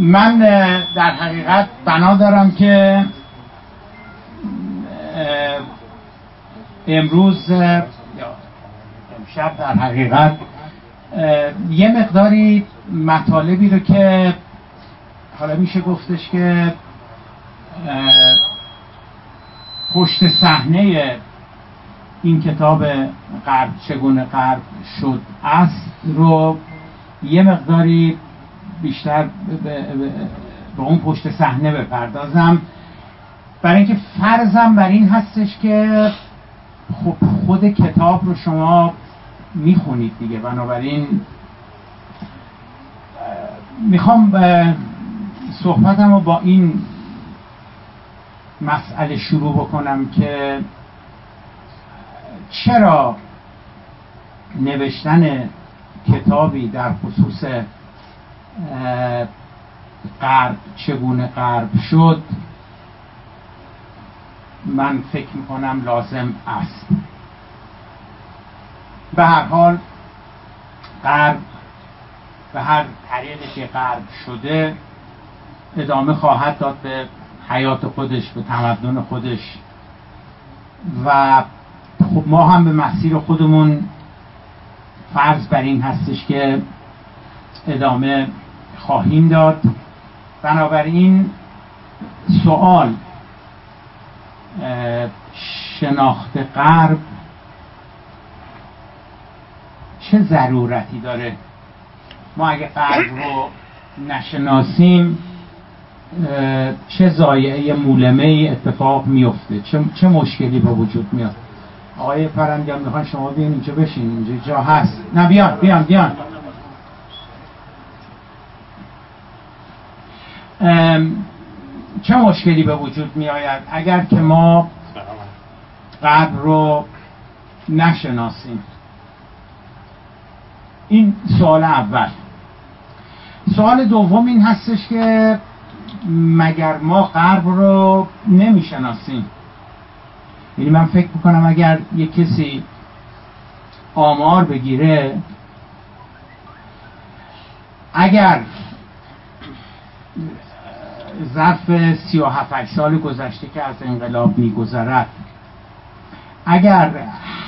من در حقیقت بنا دارم که امروز یا امشب در حقیقت یه مقداری مطالبی رو که حالا میشه گفتش که پشت صحنه این کتاب قرب چگونه قرب شد است رو یه مقداری بیشتر به اون پشت صحنه بپردازم. برای اینکه فرضم بر این هستش که خب خود کتاب رو شما می‌خونید دیگه. بنابراین می‌خوام صحبتم رو با این مسئله شروع بکنم که چرا نوشتن کتابی در خصوص غرب چگونه غرب شد؟ من فکر می‌کنم لازم است. به هر حال غرب به هر طریقی که غرب شده ادامه خواهد داد به حیات خودش به تمدن خودش. و خب ما هم به مسیر خودمون فرض بر این هستش که ادامه خواهیم داد. بنابراین سوال شناخت غرب چه ضرورتی داره؟ ما اگه غرب رو نشناسیم چه زایعه مولمه اتفاق میفته چه, مشکلی به وجود میاد؟ آقای فرنگم می‌خوان شما بیان اینجا بشین اینجا جا هست. نه بیان بیان بیان. چه مشکلی به وجود می آید اگر که ما قبر رو نشناسیم. این سوال اول. سوال دوم این هستش که مگر ما غرب رو نمی‌شناسیم؟ یعنی من فکر می‌کنم اگر یک کسی آمار بگیره اگر ظرف سی و سال گذشته که از انقلاب میگذرد. اگر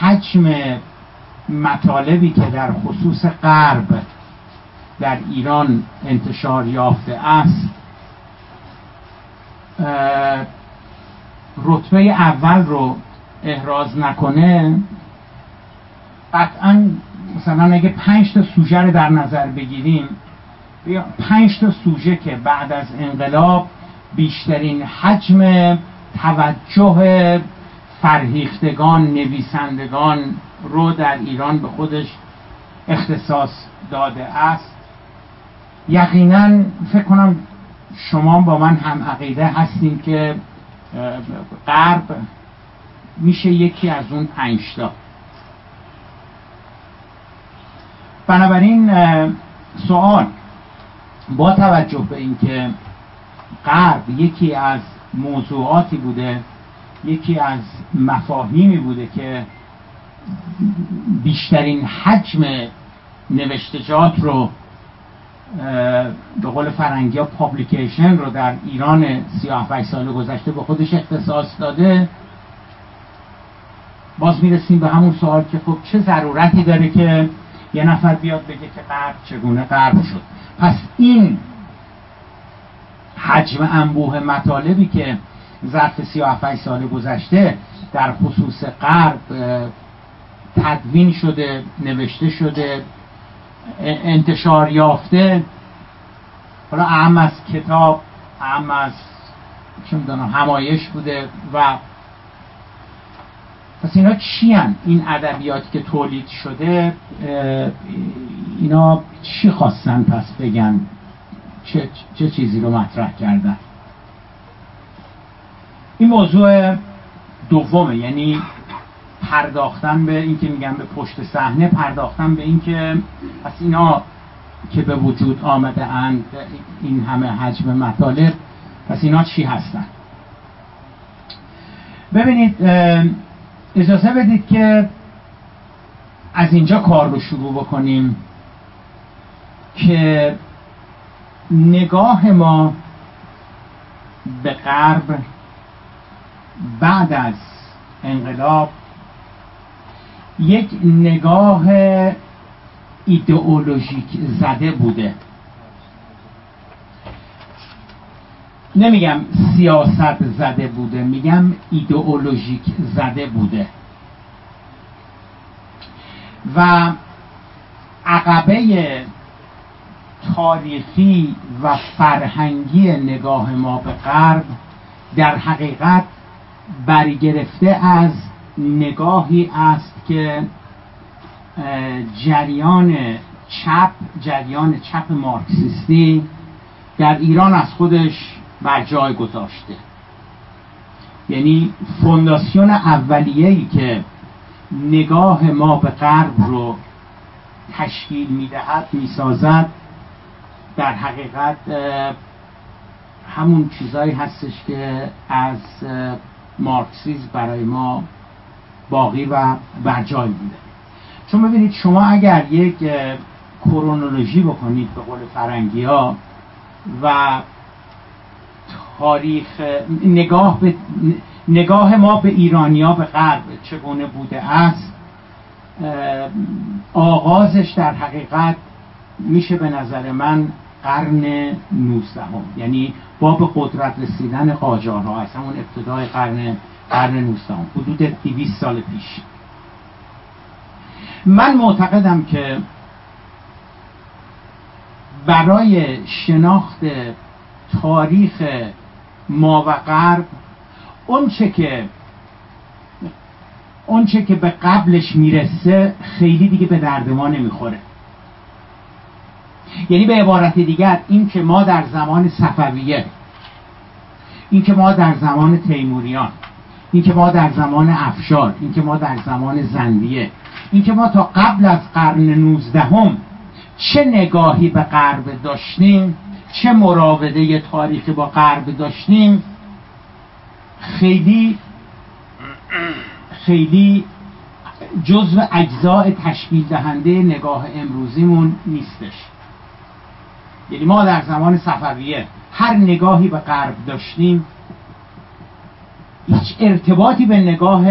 حجم مطالبی که در خصوص غرب در ایران انتشار یافته است رتبه اول رو احراز نکنه قطعا مثلا اگه پنج تا سوژه رو در نظر بگیریم پنج تا سوژه که بعد از انقلاب بیشترین حجم توجه فرهیختگان نویسندگان رو در ایران به خودش اختصاص داده است. یقینا فکر کنم شما با من هم عقیده هستیم که غرب میشه یکی از اون پنجتا بنابراین سوال با توجه به اینکه غرب یکی از موضوعاتی بوده یکی از مفاهیمی بوده که بیشترین حجم نوشتجات رو به قول فرنگی ها پابلیکیشن رو در ایران 38 سال گذشته به خودش اختصاص داده. باز می‌رسیم به همون سوال که خب چه ضرورتی داره که یه نفر بیاد بگه که غرب چگونه غرب شد. پس این حجم انبوه مطالبی که ظرف 37 سال گذشته در خصوص غرب تدوین شده نوشته شده انتشار یافته حالا اهم از کتاب اهم از چه همایش بوده و پس اینا چی هن؟ این ادبیاتی که تولید شده اینا چی خواستن پس بگن؟ چه, چه چیزی رو مطرح کردن؟ این موضوع دومه یعنی پرداختن به اینکه میگن به پشت صحنه پرداختن به اینکه پس اینا که به وجود آمده اند این همه حجم مطالب پس اینا چی هستن؟ ببینید اجازه بدید که از اینجا کار رو شروع بکنیم که نگاه ما به غرب بعد از انقلاب یک نگاه ایدئولوژیک زده بوده. نمیگم سیاست زده بوده میگم ایدئولوژیک زده بوده. و عقبه تاریخی و فرهنگی نگاه ما به غرب در حقیقت برگرفته از نگاهی است که جریان چپ جریان چپ مارکسیستی در ایران از خودش بر جای گذاشته. یعنی فونداسیون اولیه‌ای که نگاه ما به غرب رو تشکیل می‌دهد می‌سازد در حقیقت همون چیزایی هستش که از مارکسیزم برای ما باقی و برجای بوده چون ببینید شما اگر یک کرونولوژی بکنید به قول فرنگی ها و تاریخ نگاه به نگاه ما به ایرانیا به غرب چگونه بوده است آغازش در حقیقت میشه به نظر من قرن 19 هم. یعنی با به قدرت رسیدن قاجارها از همون ابتدای قرن قرن 19 هم. حدود 200 سال پیش من معتقدم که برای شناخت تاریخ ما و غرب. اونچه که اونچه که به قبلش می‌رسه خیلی دیگه به درد ما نمی‌خوره. یعنی به عبارت دیگر این که ما در زمان صفویه این که ما در زمان تیموریان این که ما در زمان افشار این که ما در زمان زندیه این که ما تا قبل از قرن نوزدهم چه نگاهی به غرب داشتیم؟ چه مراوده تاریخی با غرب داشتیم خیلی خیلی جزو اجزاء تشکیل دهنده نگاه امروزیمون نیستش. یعنی ما در زمان صفویه هر نگاهی به غرب داشتیم هیچ ارتباطی به نگاه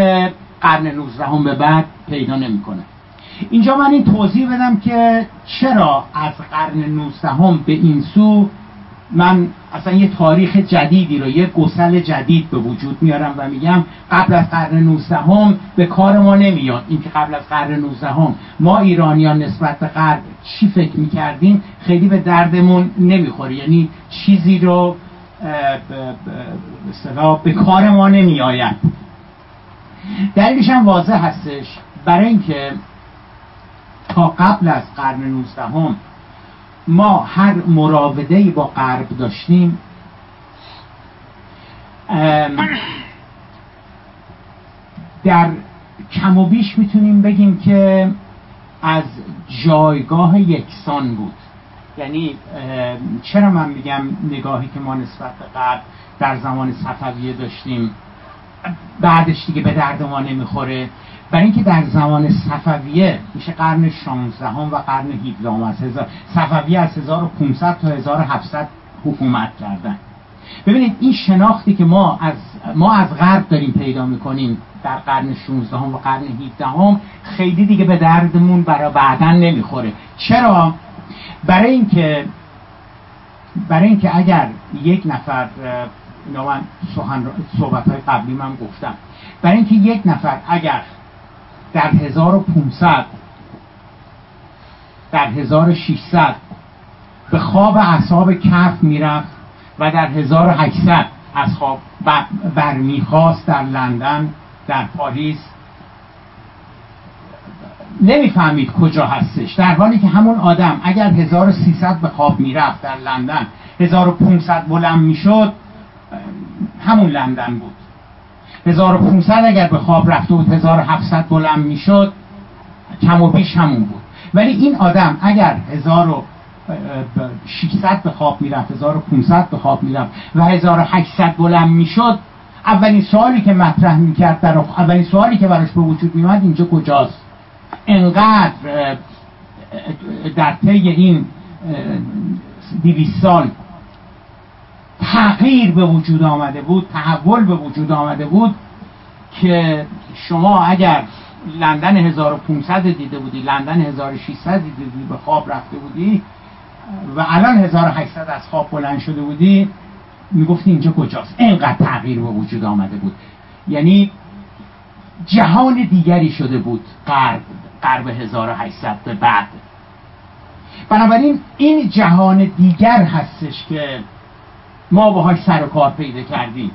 قرن 19 هم به بعد پیدا نمی‌کنه. اینجا من این توضیح بدم که چرا از قرن 19 هم به این سو من اصلا یه تاریخ جدیدی رو یه گسل جدید به وجود میارم و میگم قبل از قرن 19 هم به کار ما نمیاد. اینکه قبل از قرن 19 هم ما ایرانیان نسبت به غرب چی فکر می‌کردیم؟ خیلی به دردمون نمی‌خوره. یعنی چیزی رو به کار ما نمیآید. دلیلش هم واضح هستش. برای اینکه تا قبل از قرن 19 هم ما هر مراوده با غرب داشتیم. در کم و بیش می‌تونیم بگیم که از جایگاه یکسان بود. یعنی چرا من میگم نگاهی که ما نسبت به غرب در زمان صفویه داشتیم؟ بعدش دیگه به درد ما نمی‌خوره. برای اینکه در زمان صفویه میشه قرن 16 و قرن 17 از هزار صفویه از 1500 تا 1700 حکومت کردن. ببینید این شناختی که ما از ما از غرب داریم پیدا می‌کنیم در قرن 16 و قرن 17 خیلی دیگه به دردمون برای بعدا نمی‌خوره. چرا؟ برای اینکه برای اینکه اگر یک نفر اینا من صحبت های قبلی من گفتم. برای اینکه یک نفر اگر در 1500 در 1600 به خواب اصحاب کف می‌رفت و در 1800 از خواب برمیخواست در لندن در پاریس. نمی‌فهمید کجا هستش. در حالی که همون آدم اگر 1300 به خواب می‌رفت در لندن 1500 بلند می‌شد همون لندن بود. 1500 اگر به خواب رفته بود 1700 بلند می‌شد کم و بیش همون بود. ولی این آدم اگر 1600 به خواب می‌رفت 1500 به خواب می‌رفت و 1800 بلند می‌شد اولین سوالی که مطرح می‌کرد در اولین سوالی که براش به وجود میومد اینجا کجاست؟ انقدر در طی این دیویس سال تغییر به وجود آمده بود تحول به وجود آمده بود که شما اگر لندن 1500 دیده بودی لندن 1600 دیده بودی به خواب رفته بودی و الان 1800 از خواب بلند شده بودی می‌گفتی اینجا کجاست؟ اینقدر تغییر به وجود آمده بود. یعنی جهان دیگری شده بود قرب قرب 1800 به بعد. بنابراین این جهان دیگر هستش که ما باهاش سر و کار پیدا کردیم.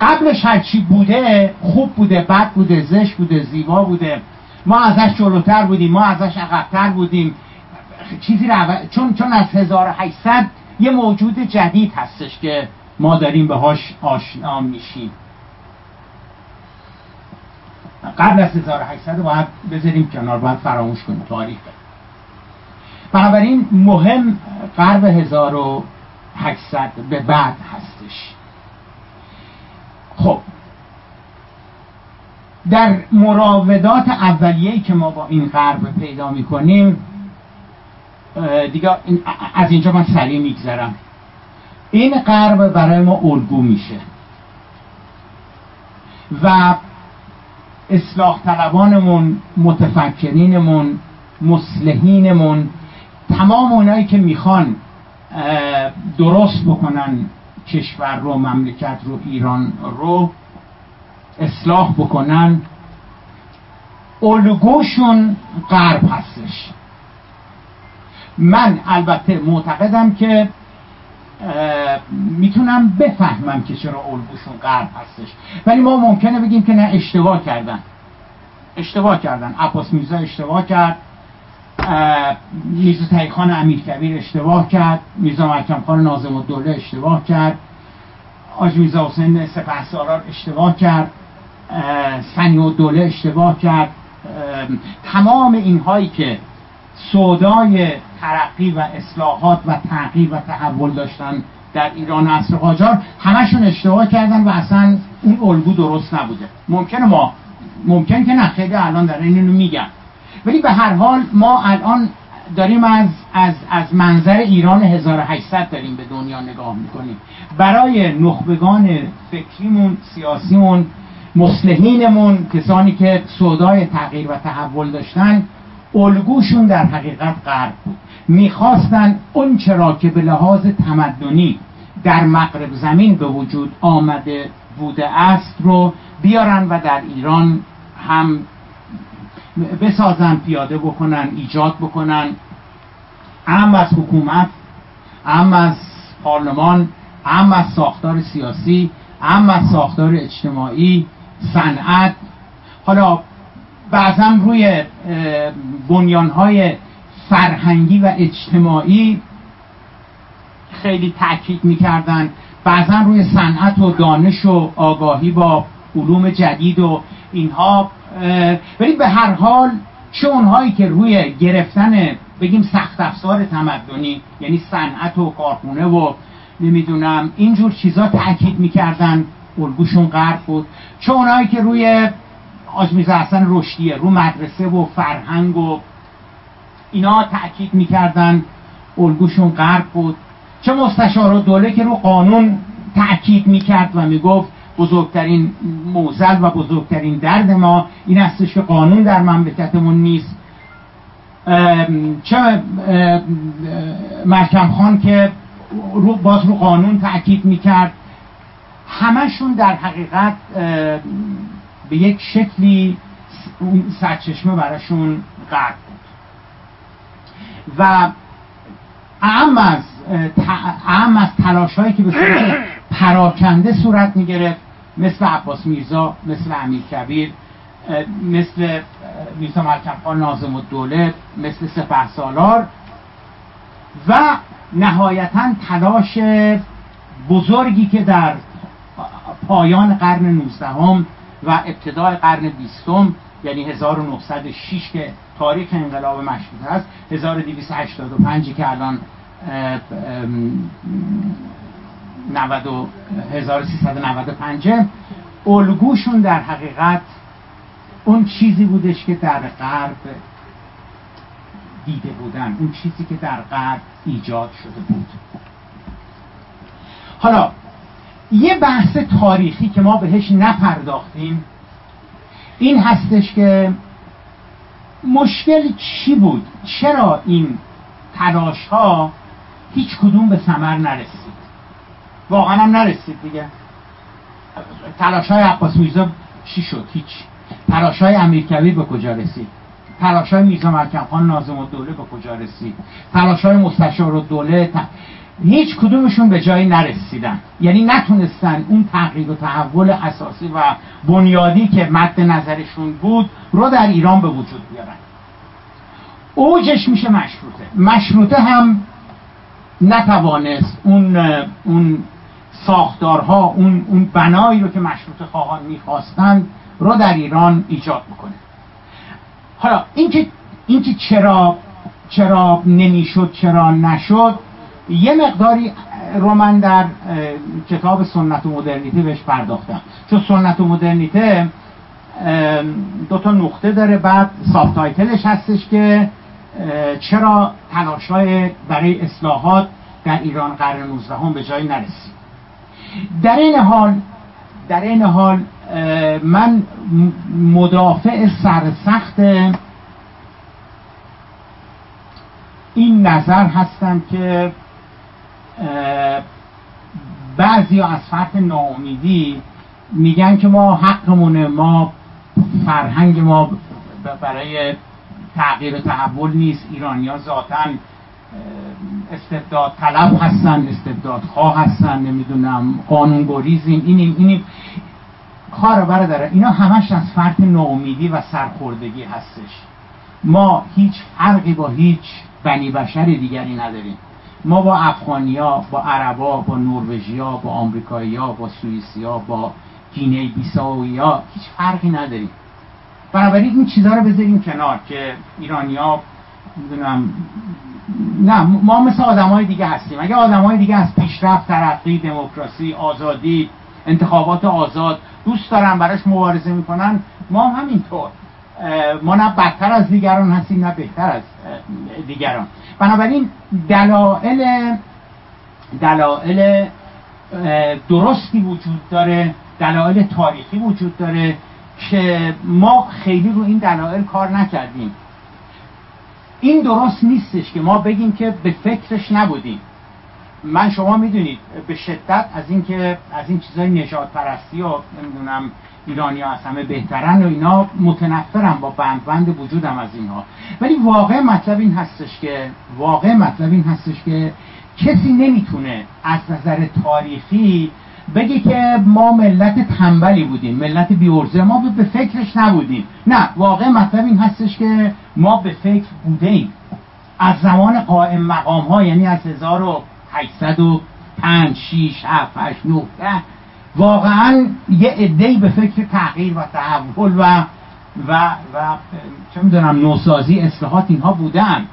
قبلش هرچی بوده خوب بوده بد بوده زشت بوده زیبا بوده. ما ازش جلوتر بودیم ما ازش عقبتر بودیم. چیزی رو چون چون از 1800 یه موجود جدید هستش که ما داریم باهاش آشنا میشیم. قبل از 1800 باید بذاریم کنار باید فراموش کنیم تاریخ. بنابراین مهم قرب 1800 به بعد هستش. خب. در مراودات اولیه‌ای که ما با این غرب پیدا می‌کنیم دیگه از اینجا من سریع میگذرم. این غرب برای ما الگو میشه. و اصلاح طلبانمون متفکرینمون مسلحینمون تمام اونایی که می‌خوان درست بکنن کشور رو مملکت رو ایران رو اصلاح بکنن. الگوشون غرب هستش. من البته معتقدم که می‌تونم بفهمم که چرا الگوشون غرب هستش. ولی ما ممکنه بگیم که نه اشتباه کردن. اشتباه کردن. عباس میرزا اشتباه کرد. میرزا تایخان امیر کبیر اشتباه کرد. میرزا محکم خان نازم الدوله اشتباه کرد. آج میرزا حسین سپه سالار اشتباه کرد. سنی و دوله اشتباه کرد. تمام اینهایی که سودای ترقی و اصلاحات و تغییر و تحول داشتن در ایران عصر قاجار همشون اشتباه کردن و اصلا اون الگو درست نبوده. ممکنه ما ممکن که نه خیلی الان در اینو میگن. ولی به هر حال ما الان داریم از, از, از منظر ایران 1800 داریم به دنیا نگاه می‌کنیم. برای نخبگان فکریمون سیاسیمون مسلمینمون کسانی که سودای تغییر و تحول داشتن الگوشون در حقیقت غرب بود. می‌خواستن اون چرا که به لحاظ تمدنی در مغرب زمین به وجود آمده بوده است رو بیارن و در ایران هم بسازن پیاده بکنن ایجاد بکنن. هم از حکومت هم از پارلمان هم از ساختار سیاسی هم از ساختار اجتماعی صنعت. حالا بعضا روی بنیانهای فرهنگی و اجتماعی خیلی تاکید می‌کردن. بعضا روی صنعت و دانش و آگاهی با علوم جدید و اینها. ولی به هر حال چه اونهایی که روی گرفتن بگیم سخت افزار تمدنی یعنی صنعت و کارخونه و نمی‌دونم اینجور چیزا تاکید می‌کردن الگوشون غرب بود. چه اونهایی که روی آجمیزه حسن رشدیه رو مدرسه و فرهنگ و اینا تاکید می‌کردن الگوشون غرب بود. چه مستشار و دوله که رو قانون تاکید می‌کرد و می‌گفت بزرگترین موزل و بزرگترین درد ما این هستش که قانون در مملکتمون نیست. چه محکم خان که رو باز رو قانون تاکید می‌کرد. همشون در حقیقت به یک شکلی سرچشمه براشون قرد بود. و اهم از اهم از تلاش هایی که به صورت پراکنده صورت می‌گرفت. مثل عباس میرزا مثل امیر کبیر مثل میرزا ملکم نازم الدوله مثل سپه سالار. و نهایتا تلاش بزرگی که در پایان قرن 19 و ابتدای قرن 20 یعنی 1906 که تاریخ انقلاب مشروطه است 1285 که الان 1395 الگوشون در حقیقت اون چیزی بودش که در غرب دیده بودن اون چیزی که در غرب ایجاد شده بود. حالا یه بحث تاریخی که ما بهش نپرداختیم این هستش که مشکل چی بود؟ چرا این تلاش ها هیچ کدوم به ثمر نرسید؟ واقعا هم نرسید دیگه. تلاش های عباس میرزا چی شد؟ هیچ. تلاش های به کجا رسید؟ تلاش های میرزا مرکب خان نازم الدوله به کجا رسید؟ تلاش های مستشار الدوله ت... هیچ کدومشون به جایی نرسیدن. یعنی نتونستن اون تغییر و تحول اساسی و بنیادی که مد نظرشون بود رو در ایران به وجود بیارن. اوجش میشه مشروطه. مشروطه هم نتوانست اون اون ساختارها اون اون بنایی رو که مشروطه خواهان می‌خواستند رو در ایران ایجاد بکنه حالا اینکه اینکه چرا چرا نمی‌شد چرا نشد یه مقداری رو من در کتاب سنت و مدرنیته بهش پرداختم. چون سنت و مدرنیته دو تا نقطه داره بعد ساب تایتلش هستش که چرا تلاش های برای اصلاحات در ایران قرن 19 هم به جای نرسید. در این حال در این حال من مدافع سرسخت این نظر هستم که بعضی از فرق ناامیدی میگن که ما حقمونه ما فرهنگ ما برای تغییر و تحول نیست. ایرانیا ذاتا استبداد طلب هستن استبداد خواه هستن نمی‌دونم قانون گریزیم اینیم اینیم کار برادره اینا همش از فرق ناامیدی و سرخوردگی هستش. ما هیچ فرقی با هیچ بنی بشر دیگری نداریم. ما با افغانیا با عربا با نروژیا با آمریکایی‌ها با سوئیسیا با گینه بیساویا هیچ فرقی نداریم. بنابراین این چیزها رو بذاریم کنار که ایرانیا می‌دونم نه ما مثل آدم های دیگه هستیم. اگه آدم های دیگه از پیشرفت ترقی دموکراسی آزادی انتخابات آزاد دوست دارن براش مبارزه می‌کنن ما هم همینطور. ما نه بدتر از دیگران هستیم نه بهتر از دیگران. بنابراین دلایل دلایل درستی وجود داره دلایل تاریخی وجود داره که ما خیلی رو این دلایل کار نکردیم. این درست نیستش که ما بگیم که به فکرش نبودیم. من شما می‌دونید به شدت از اینکه از این چیزای نجات پرستی و نمی‌دونم ایرانی ها از همه بهترن و اینا متنفرم با بند بند وجودم از اینها. ولی واقع مطلب این هستش که واقع مطلب این هستش که کسی نمی‌تونه از نظر تاریخی بگه که ما ملت تنبلی بودیم ملت بیورزه ما به فکرش نبودیم. نه واقع مطلب این هستش که ما به فکر بودیم از زمان قائم مقام ها یعنی از 1805 6 7 8 9 واقعا یه عده‌ای به فکر تغییر و تحول و و و چه می‌دونم نوسازی اصلاحات اینها بودن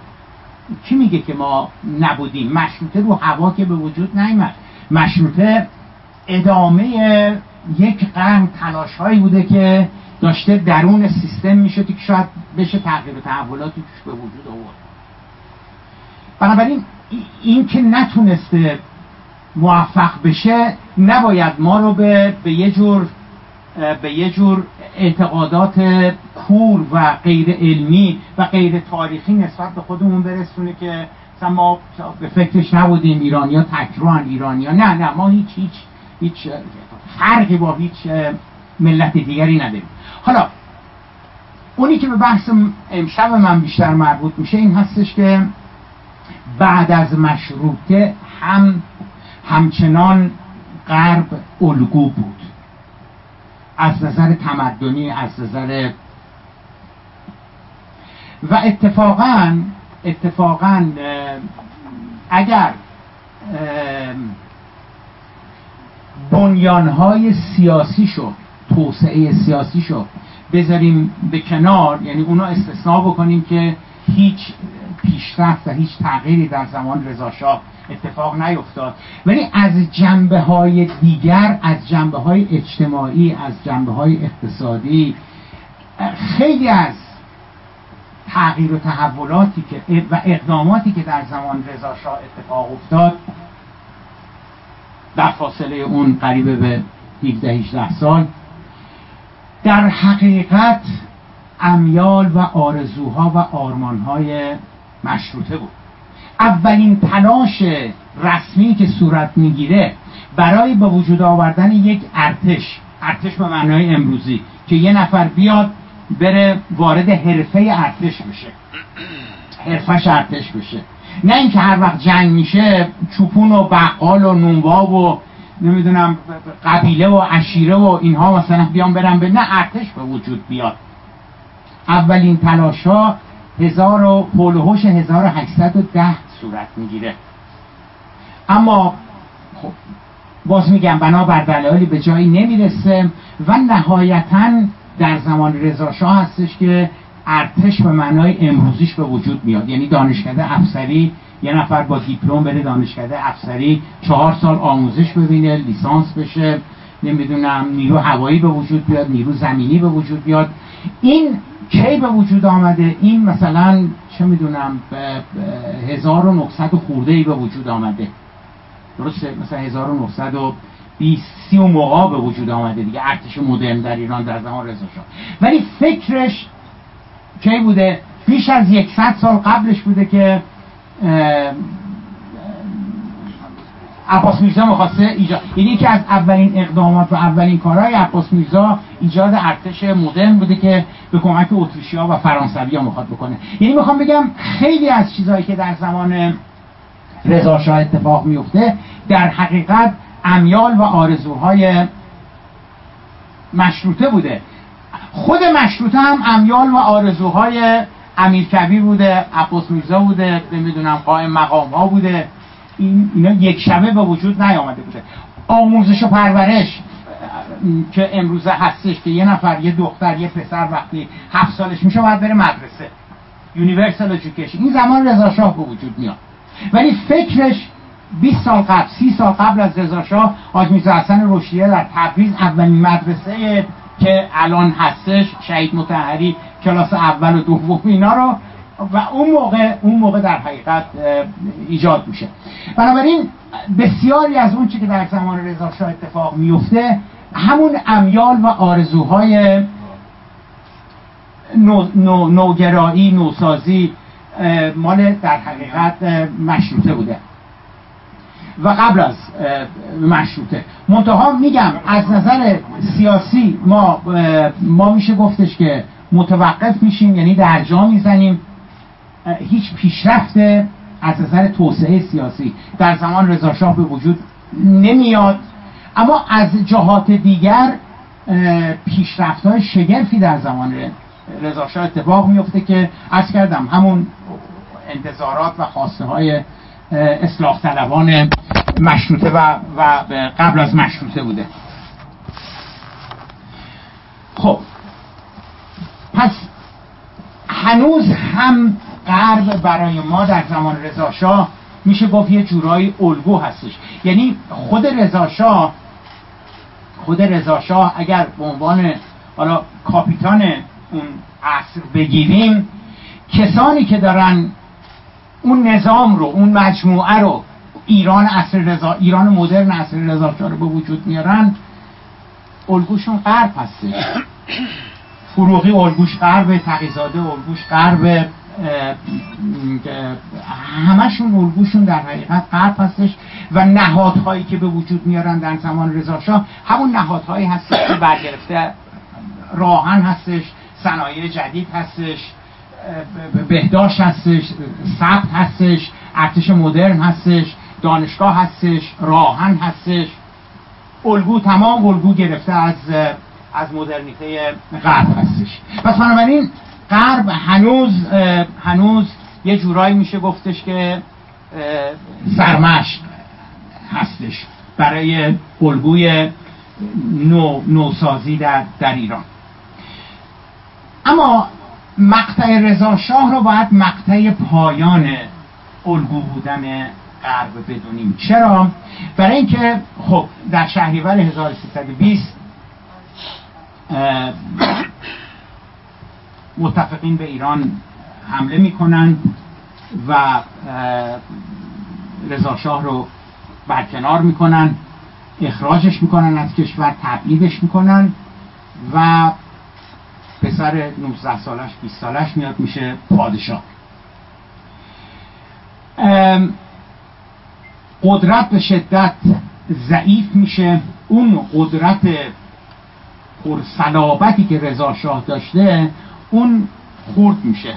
کی میگه که ما نبودیم؟ مشروطه رو هوا که به وجود نیامد. مشروطه ادامه یک قرن تلاش هایی بوده که داشته درون سیستم می‌شد که شاید بشه تغییر و تحولاتی توش به وجود آورد. بنابراین این که نتونسته موفق بشه نباید ما رو به, به یه جور به یه جور اعتقادات کور و غیر علمی و غیر تاریخی نسبت به خودمون برسونه که ما به فکرش نبودیم ایرانیا تکروان ایرانیا. نه نه ما هیچ هیچ هیچ فرقی با هیچ ملت دیگری نداریم. حالا اونی که به بحث امشب من بیشتر مربوط میشه این هستش که بعد از مشروطه هم همچنان غرب الگو بود. از نظر تمدنی از نظر و اتفاقا اتفاقا اگر بنیانهای سیاسی شو توسعه سیاسی شو بذاریم به کنار یعنی اونا استثناء بکنیم که هیچ پیشرفت و هیچ تغییری در زمان رضاشاه اتفاق نیفتاد. ولی از جنبه های دیگر از جنبه های اجتماعی از جنبه های اقتصادی خیلی از تغییر و تحولاتی که و اقداماتی که در زمان رضا شاه اتفاق افتاد در فاصله اون قریب به 17 18 سال. در حقیقت امیال و آرزوها و آرمانهای مشروطه بود. اولین تلاش رسمی که صورت می‌گیره برای به وجود آوردن یک ارتش ارتش به معنای امروزی که یه نفر بیاد بره وارد حرفه ارتش بشه. حرفش ارتش بشه. نه اینکه هر وقت جنگ میشه چوپون و بقال و نونوا و نمی‌دونم قبیله و عشیره و اینها مثلا بیان برن به نه ارتش به وجود بیاد. اولین تلاش ها هزار و هولوهوش 1810 صورت می‌گیره. اما خب باز میگم بنابر دلایلی به جایی نمی‌رسه و نهایتا در زمان رضا هستش که ارتش به معنای امروزیش به وجود میاد. یعنی دانشکده افسری یه نفر با دیپلم بره دانشکده افسری چهار سال آموزش ببینه لیسانس بشه نمی‌دونم نیرو هوایی به وجود بیاد نیرو زمینی به وجود بیاد. این کی به وجود آمده؟ این مثلا چه می‌دونم 1900 خورده ای به وجود آمده. درسته؟ مثلا 1920 سی و موقع به وجود آمده دیگه. ارتش مدرن در ایران در زمان رضا ولی فکرش کی بوده؟ بیش از یکصد سال قبلش بوده که عباس میرزا می‌خواسته ایجاد یعنی که از اولین اقدامات و اولین کارهای عباس میرزا ایجاد ارتش مدرن بوده که به کمک اتریشیا و فرانسوی ها می‌خواد بکنه. یعنی می‌خوام بگم خیلی از چیزهایی که در زمان رضا شاه اتفاق میفته در حقیقت امیال و آرزوهای مشروطه بوده. خود مشروطه هم امیال و آرزوهای امیر کبیر بوده عباس میرزا بوده نمی‌دونم قائم مقام ها بوده. این اینا یک شبه به وجود نیامده بوده. آموزش و پرورش که امروزه هستش که یه نفر یه دختر یه پسر وقتی هفت سالش میشه باید بره مدرسه. universal education این زمان رضا شاه به وجود میاد. ولی فکرش 20 سال قبل 30 سال قبل از رضا شاه حاج میرزا حسن در تبریز اولین مدرسه که الان هستش شهید مطهری کلاس اول و دوم اینا رو و اون موقع اون موقع در حقیقت ایجاد میشه. بنابراین بسیاری از اون چی که در زمان رضا شاه اتفاق میفته همون امیال و آرزوهای نو، نو، نوگرایی نوسازی مال در حقیقت مشروطه بوده. و قبل از مشروطه. منتها میگم از نظر سیاسی ما ما میشه گفتش که متوقف میشیم یعنی در جا می‌زنیم. هیچ پیشرفت از نظر توسعه سیاسی در زمان رضاشاه به وجود نمیاد. اما از جهات دیگر پیشرفت های شگرفی در زمان رضاشاه اتفاق میفته که از کردم همون انتظارات و خواسته های اصلاح طلبان مشروطه و, و قبل از مشروطه بوده. خب. پس هنوز هم غرب برای ما در زمان رضاشاه میشه گفت یه جورایی الگو هستش. یعنی خود رضاشاه خود رضاشاه اگر به عنوان حالا کاپیتان اون عصر بگیریم کسانی که دارن اون نظام رو اون مجموعه رو ایران عصر رضا ایران مدرن عصر رضا رو به وجود میارن الگوشون غرب هستش. فروغی الگوش غرب تقیزاده الگوش غرب همشون الگوشون در حقیقت غرب هستش و نهادهایی که به وجود میارن در زمان رضا همون نهادهایی هستش که برگرفته راهن هستش صنایع جدید هستش. بهداشت هستش ثبت هستش ارتش مدرن هستش دانشگاه هستش راهن هستش. الگو تمام الگو گرفته از از مدرنیته غرب هستش. پس بنابراین غرب هنوز هنوز یه جورایی میشه گفتش که سرمشق هستش برای الگوی نو نوسازی در, در ایران. اما مقطع رضا شاه رو باید مقطع پایان الگو بودن غرب بدونیم. چرا؟ برای اینکه خب در شهریور 1320 متفقین به ایران حمله می‌کنن و رضاشاه رو برکنار می‌کنن اخراجش می‌کنن از کشور تبعیدش می‌کنن و پسر 19 سالش 20 سالش میاد میشه پادشاه. قدرت به شدت ضعیف میشه. اون قدرت پرصلابتی که رضا شاه داشته اون خورد میشه.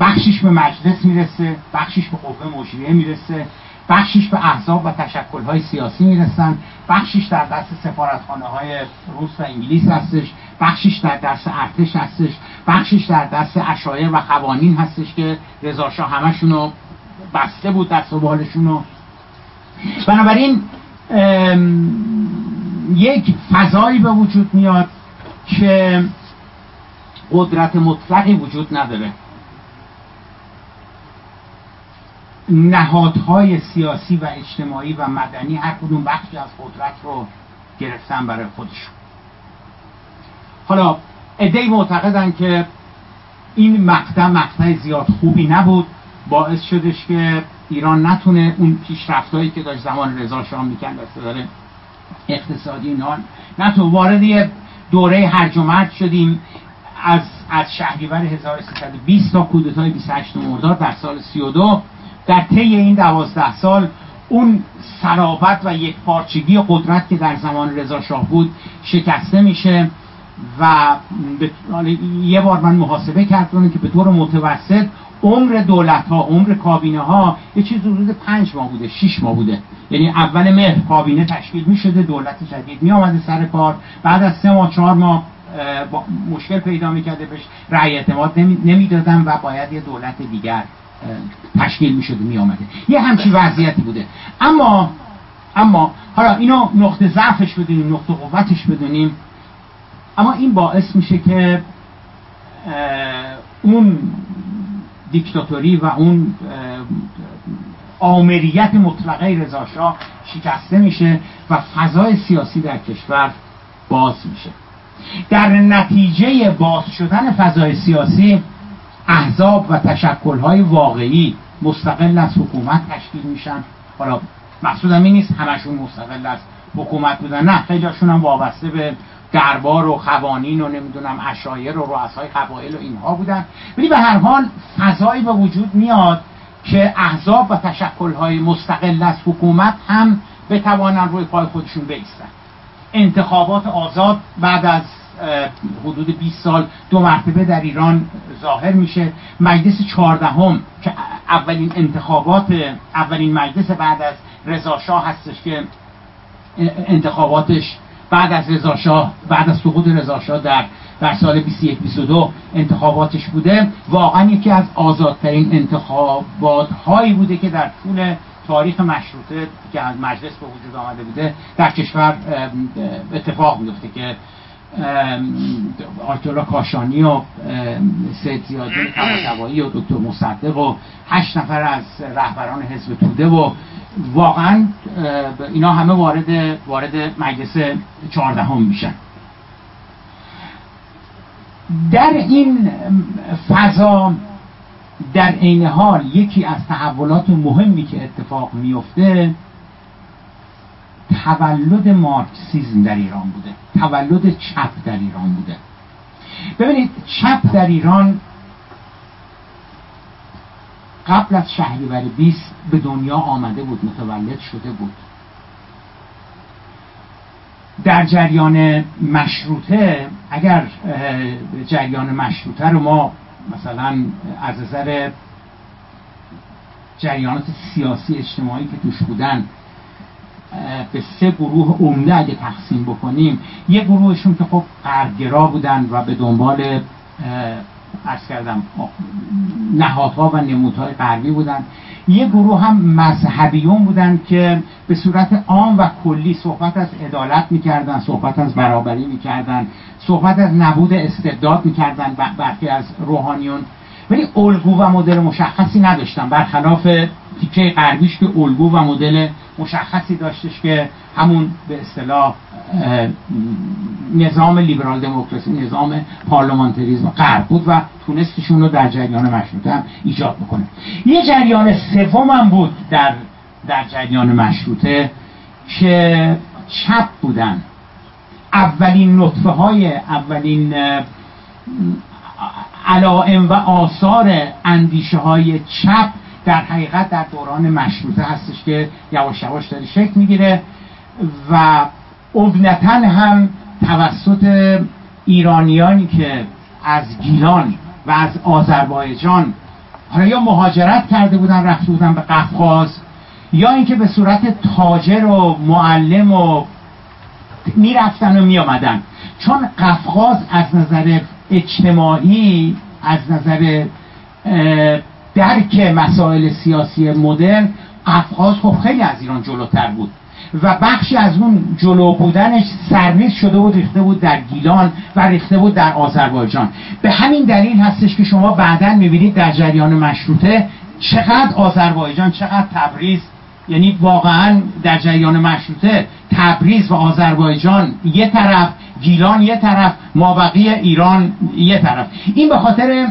بخشیش به مجلس می‌رسه بخشیش به قوه مجریه می‌رسه بخشیش به احزاب و های سیاسی می‌رسن بخشیش در دست سفارتخانه های روس و انگلیس هستش. بخشیش در دست ارتش هستش بخشیش در دست اشایر و قوانین هستش که رضا شاه همشونو بسته بود دست و بالشونو بنابراین یک فضایی به وجود میاد که قدرت مطلقی وجود نداره. نهادهای سیاسی و اجتماعی و مدنی هر کدوم بخشی از قدرت رو گرفتن برای خودشون. حالا ادهی معتقدن که این مقطع مقطع زیاد خوبی نبود. باعث شدش که ایران نتونه اون پیشرفتهایی که داشت زمان رضا شاه می‌کرد داره اقتصادی اینا نتونه. وارد دوره هرج و مرج شدیم. از از شهریور 1320 تا کودتای 28 مرداد در سال 32 در طی این دوازده سال اون سرابت و یک پارچگی قدرت که در زمان رضا شاه بود شکسته میشه. و یه بار من محاسبه کردم که به طور متوسط عمر دولت ها عمر کابینه ها یه چیز حدود پنج ماه بوده شیش ماه بوده. یعنی اول مهر کابینه تشکیل می شده دولت جدید می آمده سر کار. بعد از سه ماه چهار ماه مشکل پیدا می‌کرده بهش رأی اعتماد نمی‌دادن و باید یه دولت دیگر تشکیل می شده می آمده یه همچین وضعیتی بوده. اما اما حالا اینو نقطه ضعفش بدونیم نقطه قوتش بدونیم. اما این باعث میشه که اون دیکتاتوری و اون آمریت مطلقه رضاشاه شکسته میشه و فضای سیاسی در کشور باز میشه. در نتیجه باز شدن فضای سیاسی احزاب و تشکلهای واقعی مستقل از حکومت تشکیل میشن. حالا مقصودم این نیست همشون مستقل از حکومت بودن. نه خیلیشون هم وابسته به دربار و قوانین و نمی‌دونم اشایر و رؤسای قبایل و اینها بودن. ولی به هر حال فضایی به وجود میاد که احزاب و تشکلهای مستقل از حکومت هم بتوانن روی پای خودشون بیستن. انتخابات آزاد بعد از حدود 20 سال دو مرتبه در ایران ظاهر میشه. مجلس چهاردهم که اولین انتخابات اولین مجلس بعد از رضا شاه هستش که انتخاباتش بعد از رضا شاه بعد از سقوط رضا شاه در در سال 21 22 انتخاباتش بوده. واقعا یکی از آزادترین انتخابات هایی بوده که در طول تاریخ مشروطه که از مجلس به وجود آمده بوده در کشور اتفاق میفته که آیتولا کاشانی و سید زیادی و دکتر مصدق و هشت نفر از رهبران حزب توده و واقعا اینا همه وارد وارد مجلس چهاردهم میشن. در این فضا در عین حال یکی از تحولات مهمی که اتفاق میفته تولد مارکسیزم در ایران بوده تولد چپ در ایران بوده. ببینید چپ در ایران قبل از شهریور 20 به دنیا آمده بود متولد شده بود. در جریان مشروطه اگر جریان مشروطه رو ما مثلا از نظر جریانات سیاسی اجتماعی که توش بودن به سه گروه عمده اگه تقسیم بکنیم یه گروهشون که خب قرگرا بودن و به دنبال ارز کردم نهادها و نمودهای غربی بودن یه گروه هم مذهبیون بودن که به صورت عام و کلی صحبت از عدالت می‌کردن صحبت از برابری می‌کردن صحبت از نبود استبداد می‌کردن برخی از روحانیون. ولی الگو و مدل مشخصی نداشتن. برخلاف تیکه غربیش که الگو و مدل مشخصی داشتش که همون به اصطلاح نظام لیبرال دموکراسی نظام پارلمانتریزم غرب بود و تونستشون رو در جریان مشروطه هم ایجاد بکنه. یه جریان سوم هم بود در در جریان مشروطه که چپ بودن. اولین نطفه های اولین علائم و آثار اندیشه های چپ در حقیقت در دوران مشروطه هستش که یواش یواش داره شکل می‌گیره و اونتا هم توسط ایرانیانی که از گیلان و از آذربایجان حالا یا مهاجرت کرده بودن رفته بودن به قفقاز یا اینکه به صورت تاجر و معلم و می‌رفتن و میامدن چون قفقاز از نظر اجتماعی از نظر درک مسائل سیاسی مدرن قفقاز خب خیلی از ایران جلوتر بود. و بخشی از اون جلو بودنش سرریز شده بود ریخته بود در گیلان و ریخته بود در آذربایجان. به همین دلیل هستش که شما بعدا می‌بینید در جریان مشروطه چقدر آذربایجان چقدر تبریز یعنی واقعا در جریان مشروطه تبریز و آذربایجان یه طرف گیلان یه طرف مابقی ایران یه طرف. این به خاطر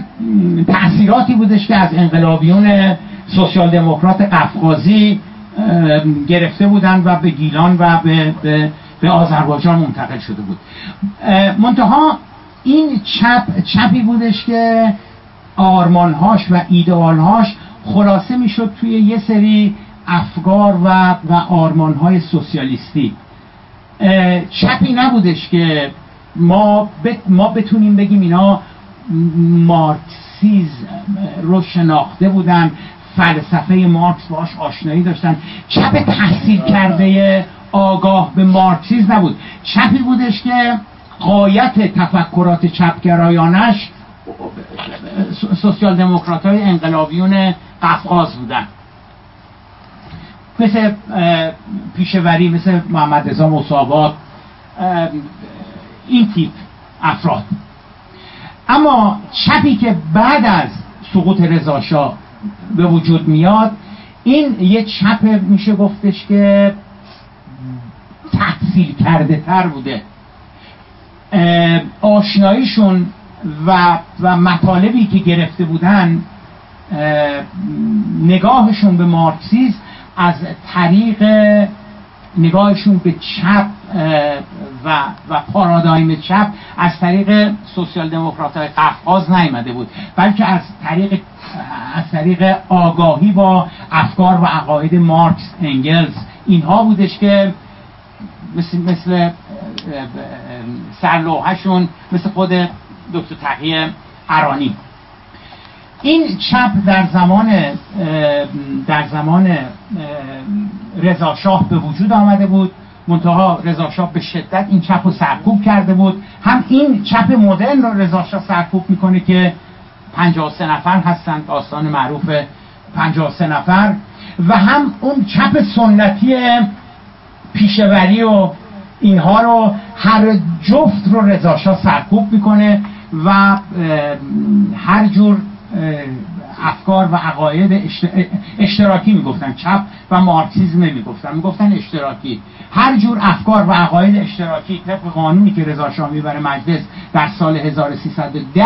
تأثیراتی بودش که از انقلابیون سوسیال دموکرات قفقازی گرفته بودن و به گیلان و به, به, به آذربایجان منتقل شده بود. منتها این چپ چپی بودش که آرمانهاش و ایدئالهاش خلاصه می‌شد توی یه سری افکار و, و آرمانهای سوسیالیستی. چپی نبودش که ما, ما بتونیم بگیم اینا مارکسیزم رو شناخته بودن فلسفه مارکس باش آشنایی داشتن. چپ تحصیل کرده آگاه به مارکسیز نبود. چپی بودش که قایت تفکرات چپگرایانش سوسیال دموکرات های انقلابیون قفقاز بودن. مثل پیشوری مثل محمد رضا مصابات این تیپ افراد. اما چپی که بعد از سقوط رضاشاه به وجود میاد. این یه چپ میشه گفتش که تحصیل کرده تر بوده. آشناییشون و, و مطالبی که گرفته بودن نگاهشون به مارکسیز از طریق نگاهشون به چپ و, و پارادایم چپ از طریق سوسیال دموکرات های قفقاز نیامده بود بلکه از طریق از طریق آگاهی با افکار و عقاید مارکس انگلز. اینها بودش که مثل مثل سرلوحشون مثل خود دکتر تقیه ارانی. این چپ در زمان در زمان رضا شاه به وجود آمده بود. منتها رضا شاه به شدت این چپ رو سرکوب کرده بود. هم این چپ مدرن رو رضا شاه سرکوب می‌کنه که 53 نفر هستند داستان معروف 53 نفر. و هم اون چپ سنتی پیشوری و اینها رو هر جفت رو رضا شاه سرکوب می‌کنه و هر جور افکار و عقاید اشتراکی می‌گفتن. چپ و مارکسیزم نمی‌گفتن. می‌گفتن اشتراکی. هر جور افکار و عقاید اشتراکی طبق قانونی که رضا شاه می‌بره مجلس در سال 1310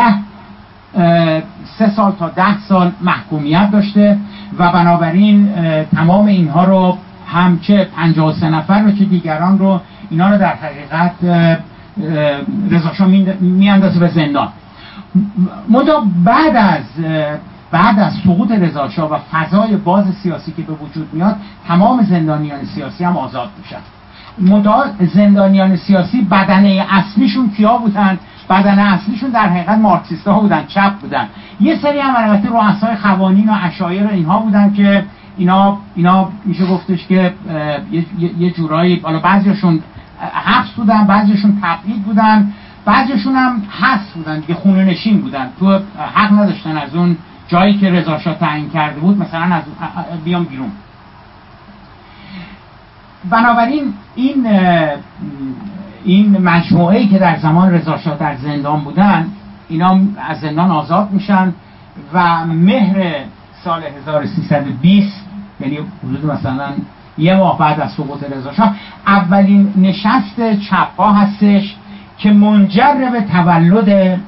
سه سال تا ده سال محکومیت داشته و بنابراین تمام اینها رو هم چه 53 نفر رو چه دیگران رو اینا رو در حقیقت رضا شاه میاندازه به زندان. منتها بعد از بعد از سقوط رضاشاه و فضای باز سیاسی که به وجود میاد تمام زندانیان سیاسی هم آزاد میشن. منتها زندانیان سیاسی بدنه اصلیشون کیا بودن؟ بدن اصلیشون در حقیقت مارکسیست ها بودن چپ بودن. یه سری هم البته رؤسای قوانین و اشایر اینها بودن که اینا اینا میشه گفتش که یه جورایی حالا بعضیشون حبس بودن بعضیشون تبعید بودن بعضیشون هم هست بودن دیگه خونه نشین بودن. تو حق نداشتن از اون جایی که رضا شاه تعیین کرده بود مثلا از بیام بیرون. بنابراین این این مجموعه که در زمان رضا شاه در زندان بودن اینا از زندان آزاد میشن و مهر سال 1320 یعنی حدود مثلا یه ماه بعد از سقوط رضا اولین نشست چپ هستش که منجر به تولد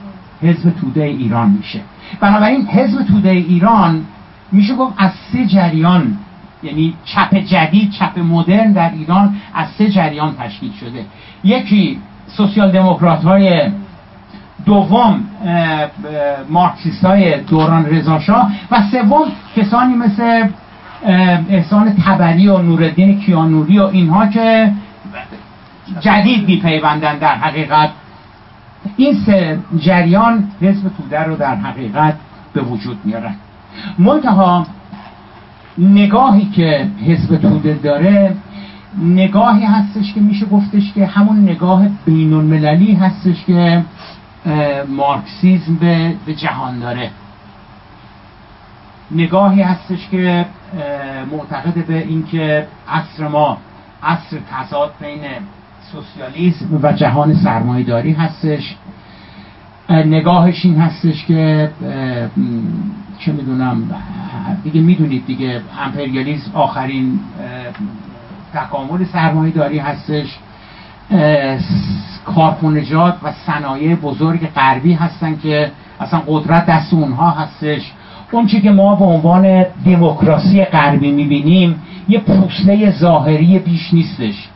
حزب توده ایران میشه. بنابراین حزب توده ایران میشه گفت از سه جریان یعنی چپ جدید چپ مدرن در ایران از سه جریان تشکیل شده. یکی سوسیال دموکرات های دوم مارکسیست های دوران رضاشاه و سوم کسانی مثل احسان تبری و نوردین کیانوری و اینها که جدید میپیوندن در حقیقت. این سه جریان حزب توده رو در حقیقت به وجود میارن. منتها نگاهی که حزب توده داره نگاهی هستش که میشه گفتش که همون نگاه بین المللی هستش که مارکسیزم به, به جهان داره. نگاهی هستش که معتقد به اینکه عصر ما عصر تضاد بین سوسیالیسم و جهان سرمایهداری هستش. نگاهش این هستش که چه می‌دونم دیگه می‌دونید دیگه امپریالیسم آخرین تکامل سرمایه داری هستش کارخونجات و صنایع بزرگ غربی هستن که اصلا قدرت دست اونها هستش. اون که ما به عنوان دموکراسی غربی می‌بینیم یه پوسله ظاهری بیش نیستش.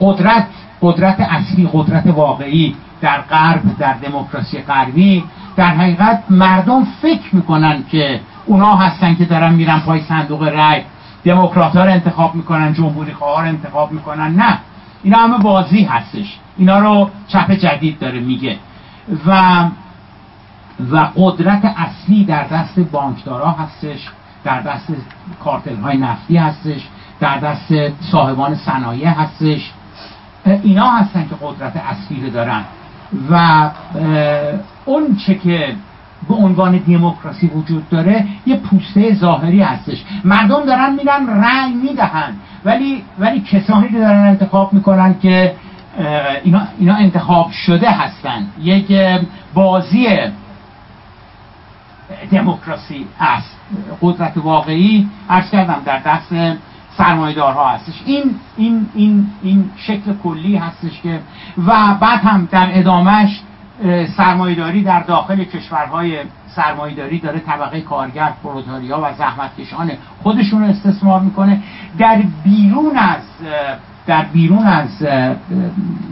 قدرت قدرت اصلی قدرت واقعی در غرب در دموکراسی غربی. در حقیقت مردم فکر می‌کنن که اونا هستن که دارن میرن پای صندوق رای دموکرات رو انتخاب می‌کنن جمهوری خواه رو انتخاب می‌کنن. نه اینا همه بازی هستش. اینا رو چپ جدید داره میگه. و و قدرت اصلی در دست بانکدارا هستش در دست کارتل های نفتی هستش در دست صاحبان صنایع هستش. اینا هستن که قدرت اصلی دارن. و اون چه که به عنوان دموکراسی وجود داره یه پوسته ظاهری هستش. مردم دارن میرن رأی می‌دهن. ولی ولی کسانی رو دارن انتخاب می‌کنن که اینا, اینا انتخاب شده هستن. یک بازی دموکراسی است قدرت واقعی عرض کردم در دست سرمایدارها هستش. این این این این شکل کلی هستش که و بعد هم در ادامهش سرمایداری در داخل کشورهای سرمایداری داره طبقه کارگر پرولتاریا و زحمتکشان خودشون رو استثمار می‌کنه. در بیرون از در بیرون از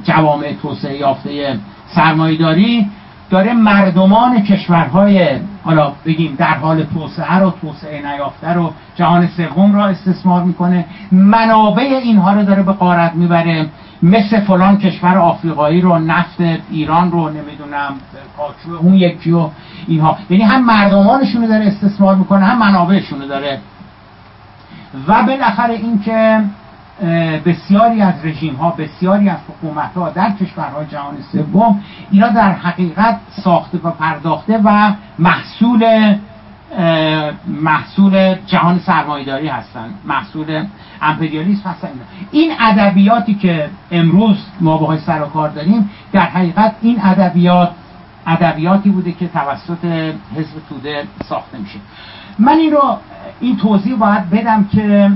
جوامع توسعه یافته سرمایداری داره مردمان کشورهای حالا بگیم در حال توسعه رو توسعه نیافته رو جهان سوم را استثمار می‌کنه. منابع اینها رو داره به قارت می‌بره. مثل فلان کشور آفریقایی رو نفت ایران رو نمی‌دونم کاچو اون یکی و اینها. یعنی هم مردمانشون رو داره استثمار می‌کنه هم منابعشون رو داره. و بالاخره اینکه بسیاری از رژیم ها بسیاری از حکومت ها در کشورهای جهان سوم اینا در حقیقت ساخته و پرداخته و محصول محصول جهان سرمایداری هستن محصول امپریالیسم هستن این ادبیاتی که امروز ما باهاش سر و کار داریم در حقیقت این ادبیات ادبیاتی بوده که توسط حزب توده ساخته میشه. من این رو این توضیح باید بدم که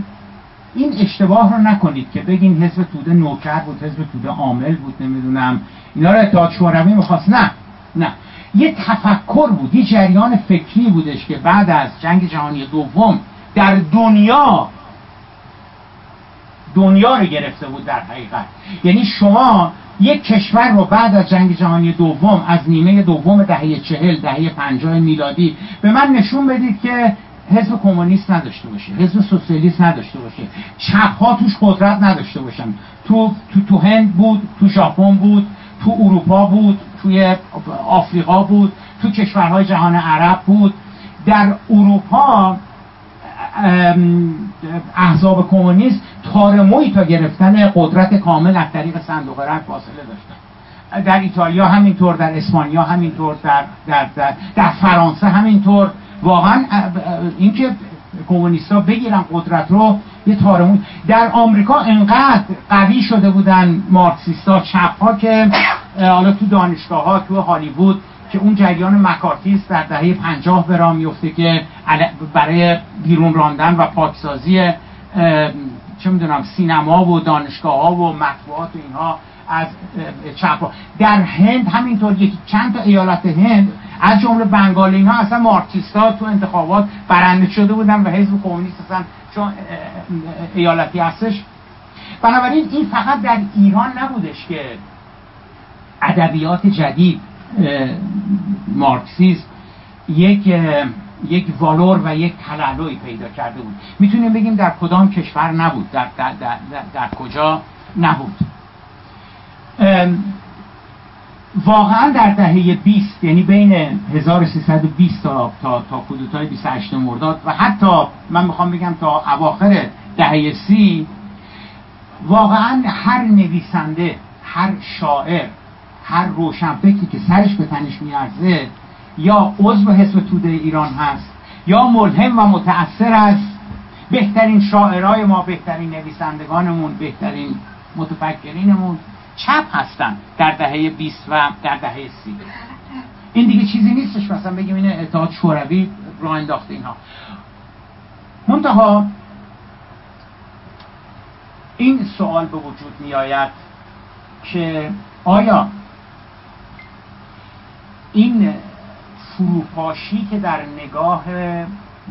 این اشتباه رو نکنید که بگین حزب توده نوکر بود حزب توده عامل بود نمی‌دونم. اینا رو اتحاد شوروی می‌خواست. نه نه. یه تفکر بود یه جریان فکری بودش که بعد از جنگ جهانی دوم در دنیا دنیا رو گرفته بود در حقیقت. یعنی شما یک کشور رو بعد از جنگ جهانی دوم از نیمه دوم دهه چهل دهه پنجاه میلادی به من نشون بدید که حزب کمونیست نداشته باشه حزب سوسیالیست نداشته باشه چپ ها توش قدرت نداشته باشن. تو تو تو هند بود تو ژاپن بود تو اروپا بود توی آفریقا بود تو کشورهای جهان عرب بود. در اروپا احزاب کمونیست تارموی تا گرفتن قدرت کامل از طریق صندوق رنگ فاصله داشتن. در ایتالیا همینطور در اسپانیا همینطور در, در, در, در فرانسه همینطور. واقعا اینکه کمونیستا بگیرن قدرت رو یه تارمون در آمریکا انقدر قوی شده بودن مارکسیستا چپ ها که حالا تو دانشگاه ها تو هالیوود که اون جریان مکارتیست در دهه پنجاه به راه میفته که برای بیرون راندن و پاکسازی چه می‌دونم سینما و دانشگاه ها و مطبوعات و اینها. از چپ در هند همینطور یکی چند تا ایالت هند از جمله بنگال اینها اصلا مارکسیستا تو انتخابات برنده شده بودن و حزب کمونیست اصلا چون ایالتی هستش. بنابراین این فقط در ایران نبودش که ادبیات جدید مارکسیسم یک یک والور و یک تلالوی پیدا کرده بود. می‌تونیم بگیم در کدام کشور نبود در, در, در, در کجا نبود. واقعا در دهه 20 یعنی بین 1320 تا تا تا کودتای 28 مرداد و حتی من می‌خوام بگم تا اواخر دهه 30 واقعا هر نویسنده هر شاعر هر روشنفکری که سرش به تنش میارزه یا عضو حزب توده ایران هست یا ملهم و متأثر است بهترین شاعرای ما بهترین نویسندگانمون بهترین متفکرینمون چپ هستن در دهه 20 و در دهه 30 این دیگه چیزی نیستش مثلا بگیم این اتحاد شوروی راه انداخته اینها. منتها این سوال به وجود می آید که آیا این فروپاشی که در نگاه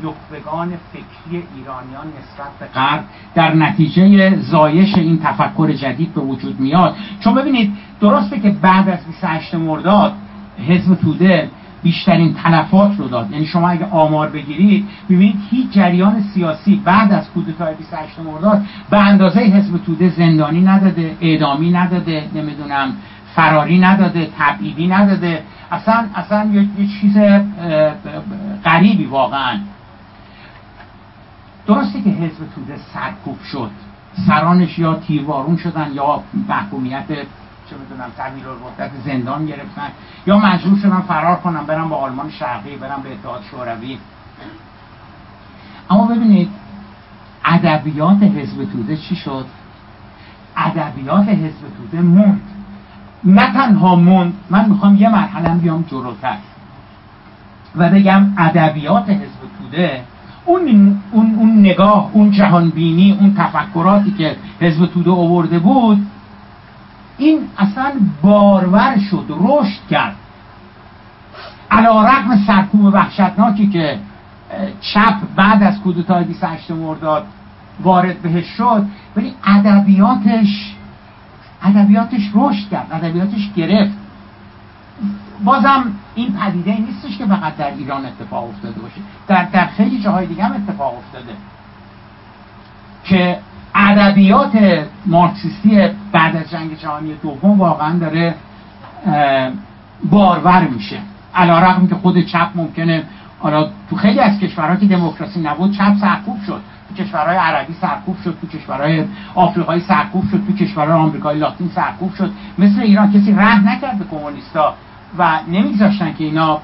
نخبگان فکری ایرانیان نسبت به غرب در نتیجه زایش این تفکر جدید به وجود میاد. چون ببینید درسته که بعد از 28 مرداد حزب توده بیشترین تلفات رو داد. یعنی شما اگه آمار بگیرید ببینید هیچ جریان سیاسی بعد از کودتای 28 مرداد به اندازه حزب توده زندانی نداده اعدامی نداده نمی‌دونم فراری نداده تبعیدی نداده. اصلا اصلا یه, چیز غریبی واقعا. درسته که حزب توده سرکوب شد. سرانش یا تیروارون شدن یا محکومیت چه می‌دونم طویل مدت زندان گرفتن یا مجبور شدن فرار کنم برم با آلمان شرقی برم به اتحاد شوروی. اما ببینید ادبیات حزب توده چی شد؟ ادبیات حزب توده موند. نه تنها موند من می‌خوام یه مرحله بیام جلوتر و بگم ادبیات حزب توده اون, اون, اون نگاه اون جهانبینی اون تفکراتی که حزب توده آورده بود این اصلا بارور شد رشد کرد. علا رقم سرکوب وحشتناکی که چپ بعد از کودتای 28 مرداد وارد بهش شد ولی ادبیاتش ادبیاتش رشد کرد ادبیاتش گرفت. بازم این پدیده نیستش که فقط در ایران اتفاق افتاده باشه. در, در خیلی جاهای دیگه هم اتفاق افتاده. که ادبیات مارکسیستی بعد از جنگ جهانی دوم واقعا داره بارور میشه. علا رقم که خود چپ ممکنه حالا تو خیلی از کشورها که دموکراسی نبود چپ سرکوب شد. کشورهای عربی سرکوب شد تو کشورهای آفریقایی سرکوب شد تو کشورهای آمریکای لاتین سرکوب شد. مثل ایران کسی رحم نکرد به کمونیستا و نمیگذاشتن که اینا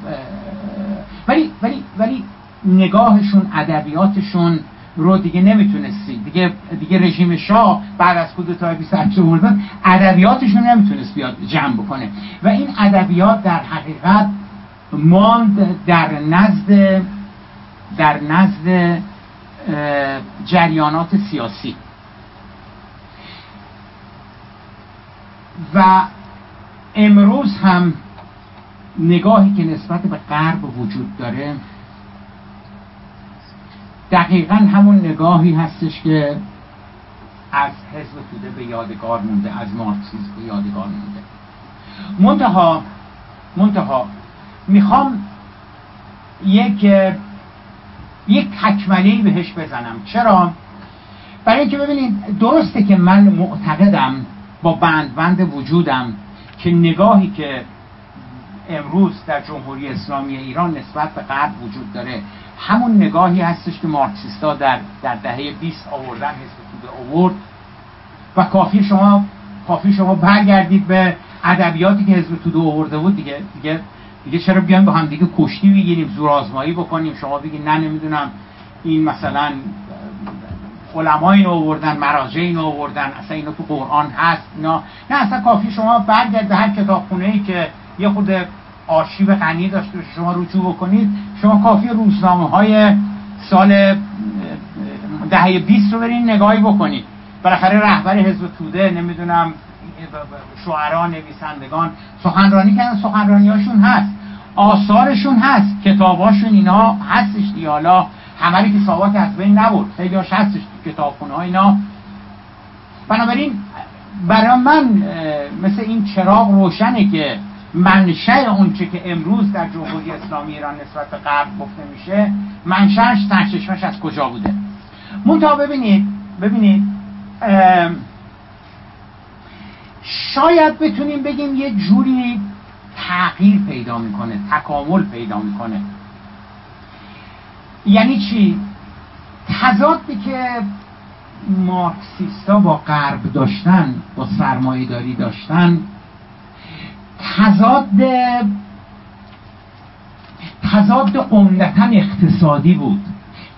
ولی ولی ولی نگاهشون ادبیاتشون رو دیگه نمی‌تونستی دیگه دیگه رژیم شاه بعد از کودتای 28 مرداد ادبیاتشون نمی‌تونست بیاد جمع بکنه. و این ادبیات در حقیقت ماند در نزد در نزد جریانات سیاسی. و امروز هم نگاهی که نسبت به غرب وجود داره دقیقا همون نگاهی هستش که از حزب توده به یادگار مونده از مارکسیسم به یادگار مونده. منتها منتها می‌خوام یک یک تکمله بهش بزنم. چرا؟ برای اینکه ببینید درسته که من معتقدم با بند بند وجودم که نگاهی که امروز در جمهوری اسلامی ایران نسبت به غرب وجود داره همون نگاهی هستش که مارکسیستا در در دهه 20 آوردن حزب توده آورد. و کافی شما کافی شما برگردید به ادبیاتی که حزب توده آورده بود. دیگه دیگه دیگه چرا بیایم با هم دیگه کشتی بگیریم زور آزمایی بکنیم؟ شما بگید نه نمی‌دونم. این مثلا علما اینو آوردن مراجع اینو آوردن اصلا اینو تو قرآن هست اینا. نه اصلا کافی. شما برگرد به هر کتابخونه ای که یه خود آرشیو غنی داشته شما رجوع بکنید. شما کافی روزنامه های سال دهه 20 رو برین نگاهی بکنید. بالاخره رهبر حزب توده نمی‌دونم شعرا نویسندگان. سخنرانی کردن سخنرانی هاشون هست. آثارشون هست. کتاباشون اینا هستش دیگه. حالا همه که ساواک از بین نبود خیلی هاش هستش کتابخونه ها اینا. بنابراین برای من مثل این چراغ روشنه که منشأ اونچه که امروز در جمهوری اسلامی ایران نسبت به غرب گفته میشه منشأش سرچشمش از کجا بوده؟ منتها ببینید. ببینید. شاید بتونیم بگیم یه جوری تغییر پیدا می‌کنه تکامل پیدا می‌کنه. یعنی چی؟ تضادی که مارکسیستا با غرب داشتن با سرمایه داری داشتن تضاد تضاد عمدتا اقتصادی بود.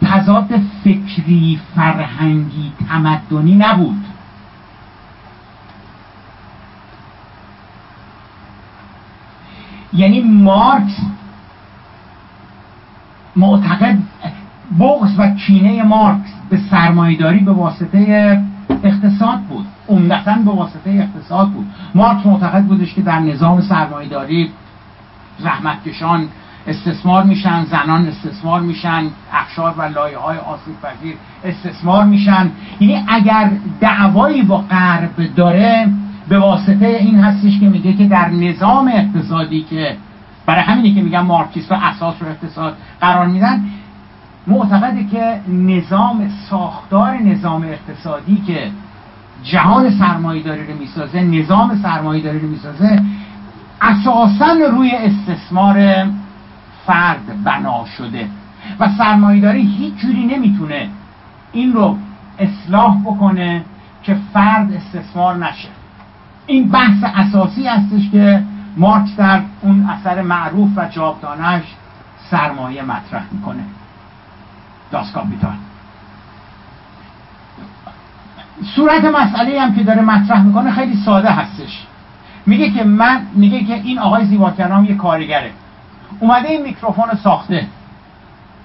تضاد فکری فرهنگی تمدنی نبود. یعنی مارکس معتقد بغض و کینه مارکس به سرمایداری به واسطه اقتصاد بود. عمدتا به واسطه اقتصاد بود. مارکس معتقد بودش که در نظام سرمایداری زحمتکشان استثمار میشن زنان استثمار میشن اخشار و لایه های آسیب پذیر استثمار میشن. یعنی اگر دعوایی با غرب داره به واسطه این هستش که میگه که در نظام اقتصادی که برای همینی که میگن مارکسیست و اساس رو اقتصاد قرار میدن معتقده که نظام ساختار نظام اقتصادی که جهان سرمایه‌داری رو می‌سازه نظام سرمایه‌داری رو می‌سازه اساسا روی استثمار فرد بنا شده و سرمایه‌داری هیچ جوری نمی‌تونه این رو اصلاح بکنه که فرد استثمار نشه. این بحث اساسی هستش که مارکس در اون اثر معروف و جاودانش سرمایه مطرح می‌کنه. Das Kapital صورت مسئله هم که داره مطرح می‌کنه خیلی ساده هستش. میگه که من میگه که این آقای زیباکلام یه کارگره. اومده این میکروفون رو ساخته.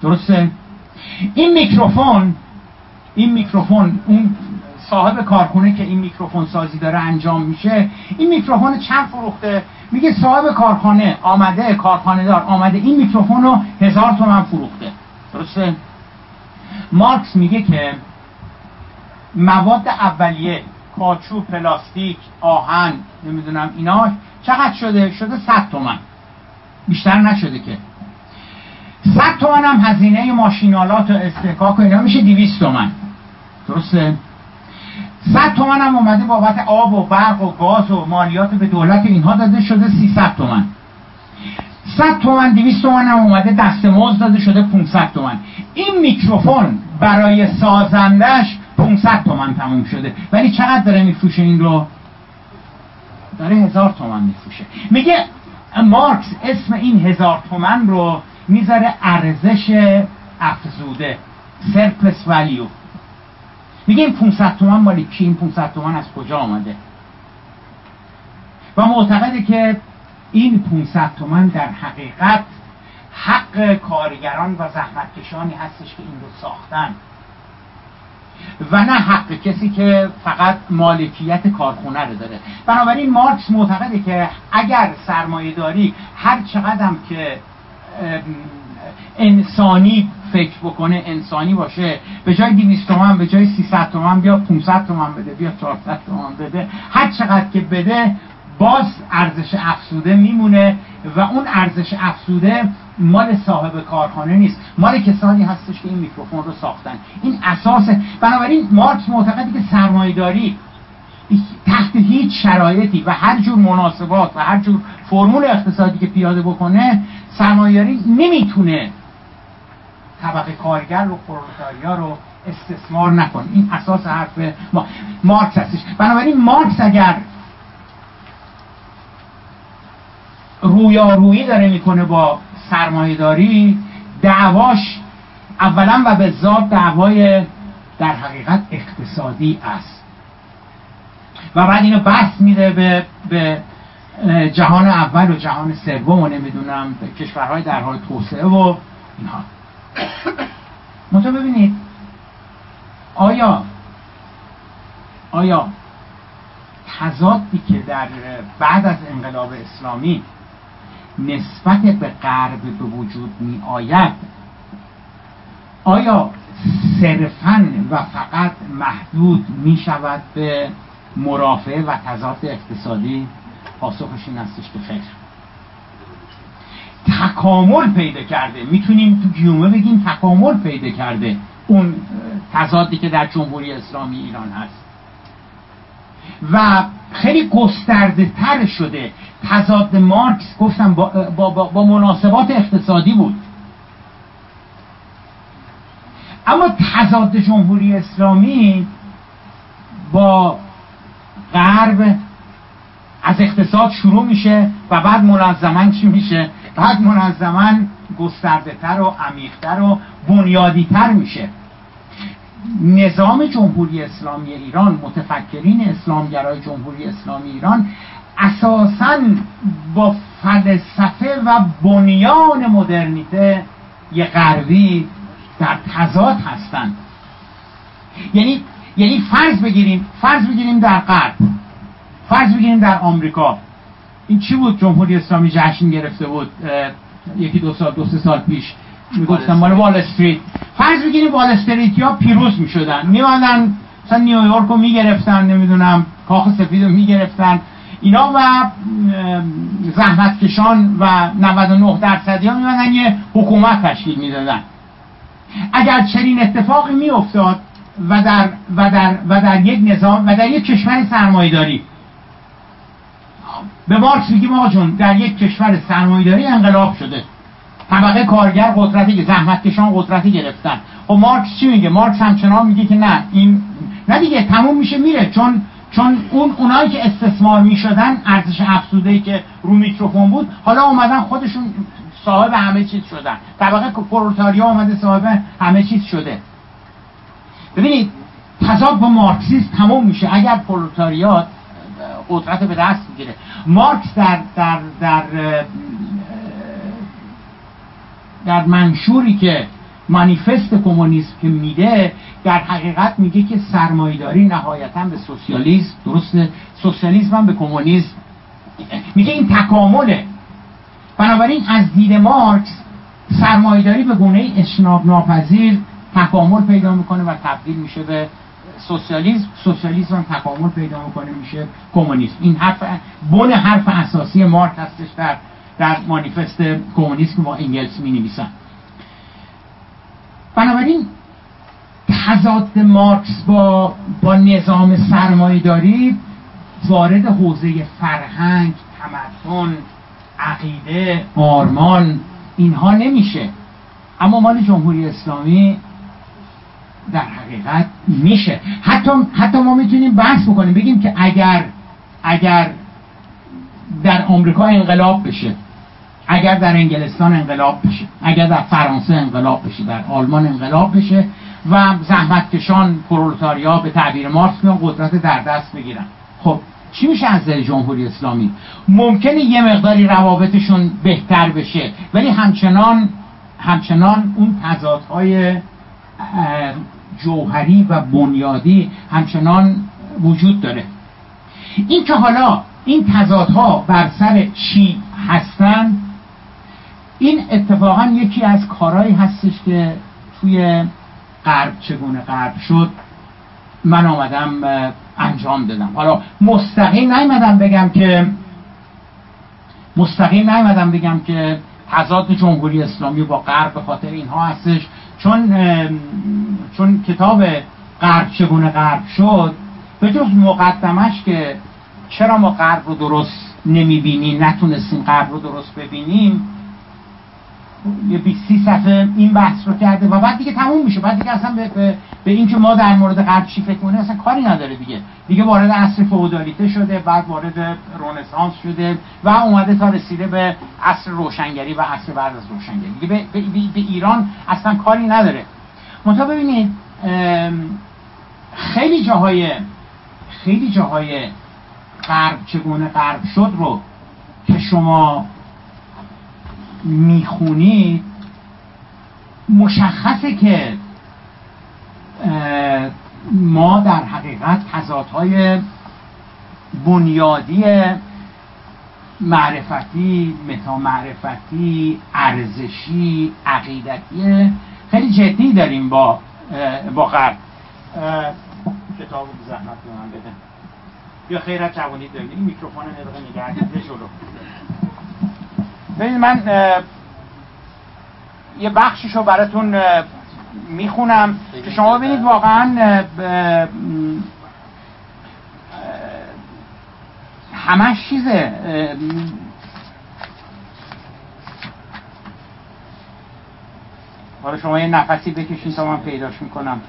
درسته؟ این میکروفون این میکروفون اون صاحب کارخونه که این میکروفون سازی داره انجام میشه این میکروفون چند فروخته؟ میگه صاحب کارخانه آمده کارخانه دار آمده این میکروفون رو هزار تومن فروخته. درسته؟ مارکس میگه که مواد اولیه کائوچو پلاستیک آهن نمی‌دونم اینا چقدر شده؟ شده 100 تومن. بیشتر نشده که. 100 تومن هم هزینه ماشینالات و استحقاق و اینا میشه 200 تومن. درسته؟ 100 تومن هم اومده بابت آب و برق و گاز و مالیات به دولت اینها داده شده 300 تومن. 100 تومن 200 تومن هم اومده دست موز داده شده 500 تومن. این میکروفون برای سازندش 500 تومن تموم شده. ولی چقدر داره میفروشه این رو؟ داره هزار تومن میفروشه. میگه مارکس اسم این هزار تومن رو می‌ذاره ارزش افزوده سرپلس ولیو میگه این 500 تومن مالی کی؟ این 500 تومن از کجا آمده؟ و معتقده که این 500 تومن در حقیقت حق کارگران و زحمتکشانی هستش که این رو ساختن. و نه حق کسی که فقط مالکیت کارخونه رو داره. بنابراین مارکس معتقده که اگر سرمایه داری هر چقدر که انسانی فکر بکنه انسانی باشه. به جای 200 تومن به جای 300 تومن بیا 500 تومن بده بیا 400 تومن بده. هر چقدر که بده باز ارزش افزوده میمونه و اون ارزش افزوده مال صاحب کارخانه نیست. مال کسانی هستش که این میکروفون رو ساختن. این اساس بنابراین مارکس معتقدی که سرمایه‌داری تحت هیچ شرایطی و هر جور مناسبات و هر جور فرمول اقتصادی که پیاده بکنه سرمایه‌داری نمی‌تونه طبقه کارگر رو پرولتاریا رو استثمار نکنه این اساس حرف ما مارکس هستش. بنابراین مارکس اگر رویارویی داره می‌کنه با سرمایهداری دعواش اولا و به ذات دعوای در حقیقت اقتصادی است. و بعد اینو بحث میده به, به جهان اول و جهان سوم و نمی‌دونم به کشورهای در حال توسعه و اینها. منطقه ببینید آیا آیا تضادی که در بعد از انقلاب اسلامی نسبت به غرب به وجود می آید آیا صرفا و فقط محدود می شود به مرافعه و تضاد اقتصادی؟ پاسخش این هستش که خیر. تکامل پیدا کرده. می‌تونیم تو گیومه بگیم تکامل پیدا کرده. اون تضادی که در جمهوری اسلامی ایران هست. و خیلی گسترده تر شده. تضاد مارکس گفتم با, با, با, با مناسبات اقتصادی بود. اما تضاد جمهوری اسلامی با غرب از اقتصاد شروع میشه و بعد منظما چی میشه؟ بعد منظما گسترده تر و عمیقتر و بنیادی تر میشه. نظام جمهوری اسلامی ایران متفکرین اسلامگرای جمهوری اسلامی ایران اساسا با فلسفه و بنیان مدرنیته یه غربی در تضاد هستند. یعنی یعنی فرض بگیریم فرض بگیریم در غرب فرض بگیریم در آمریکا. این چی بود جمهوری اسلامی جشن گرفته بود؟ یکی دو سال دو سه سال پیش می‌گفتن مال وال استریت. فرض بگیریم وال استریت یا پیروز می‌شدن. میمدن مثلا نیویورک رو می‌گرفتن نمی‌دونم کاخ سفید رو می‌گرفتن. اینا و زحمتکشان و 99 درصدی ها میمدن یه حکومت تشکیل می‌دادن. اگر چنین اتفاقی میافتاد و در, و, در, و در یک نظام و در یک کشور سرمایداری به مارکس میگیم آقا جون در یک کشور سرمایداری انقلاب شده. طبقه کارگر قدرتی زحمتکشان قدرتی گرفتن. خب مارکس چی میگه؟ مارکس همچنان میگه که نه این نه دیگه تموم میشه میره. چون چون اون اونایی که استثمار می‌شدن ارزش افزوده که رو میکروفون بود حالا اومدن خودشون صاحب همه چیز شدن. طبقه پرولتاریا اومده صاحب همه چیز شده. ببینید تضاد با مارکسیسم تموم میشه. اگر پرولتاریات قدرت به دست می‌گیره. مارکس در در در در منشوری که مانیفست کمونیسم که میده در حقیقت میگه که سرمایداری نهایتا به سوسیالیسم درست؟ سوسیالیسم هم به کمونیسم. میگه این تکامله. بنابراین از دید مارکس سرمایداری به گونه اشناب ناپذیر تکامل پیدا می‌کنه و تبدیل میشه به سوسیالیسم سوسیالیسم هم تکامل پیدا می‌کنه میشه کمونیسم. این حرف بن حرف اساسی مارکس هستش در در مانیفست کمونیسم که با انگلس می نویسن بنابراین تضاد مارکس با, با نظام سرمایداری وارد حوزه فرهنگ تمدن عقیده آرمان اینها نمیشه. اما مال جمهوری اسلامی در حقیقت میشه. حتی, حتی ما می‌تونیم بحث بکنیم بگیم که اگر اگر در آمریکا انقلاب بشه اگر در انگلستان انقلاب بشه اگر در فرانسه انقلاب بشه در آلمان انقلاب بشه و زحمتکشان پرولتاریا به تعبیر مارکس میان قدرت در دست بگیرن. خب چی میشه از جمهوری اسلامی؟ ممکنه یه مقداری روابطشون بهتر بشه ولی همچنان همچنان اون تضادهای جوهری و بنیادی همچنان وجود داره. این که حالا این تضادها بر سر چی هستن این اتفاقا یکی از کارهایی هستش که توی غرب چگونه غرب شد من آمدم انجام دادم. حالا مستقیم نیومدم بگم که مستقیم نیومدم بگم که تضاد جمهوری اسلامی با غرب به خاطر اینها هستش. چون چون کتاب غرب چگونه غرب شد به جز مقدمش که چرا ما غرب رو درست نمی‌بینیم نتونستیم غرب رو درست ببینیم یه 20 سی صفحه این بحث رو کرده و بعد دیگه تموم میشه بعد دیگه اصلا به, به, به این که ما در مورد غرب چی فکر کنیم اصلا کاری نداره دیگه. دیگه وارد عصر فئودالیته شده بعد وارد رنسانس شده و اومده تا رسیده به عصر روشنگری و عصر بعد از روشنگری. دیگه به, به, به ایران اصلا کاری نداره. منتها ببینید خیلی جاهای خیلی جاهای غرب چگونه غرب شد رو که شما می‌خونید مشخصه که ما در حقیقت تضادهای بنیادی معرفتی متا معرفتی ارزشی عقیدتی خیلی جدی داریم با با غرب. کتاب زحمت من بده. یا خیرت جوانی داریم. این میکروفون نگه نگه جلو. ببینید من یه بخشش رو براتون می‌خونم. که شما ببینید واقعا همش چیزه. حالا شما یه نفسی بکشین تا من پیداش می‌کنم.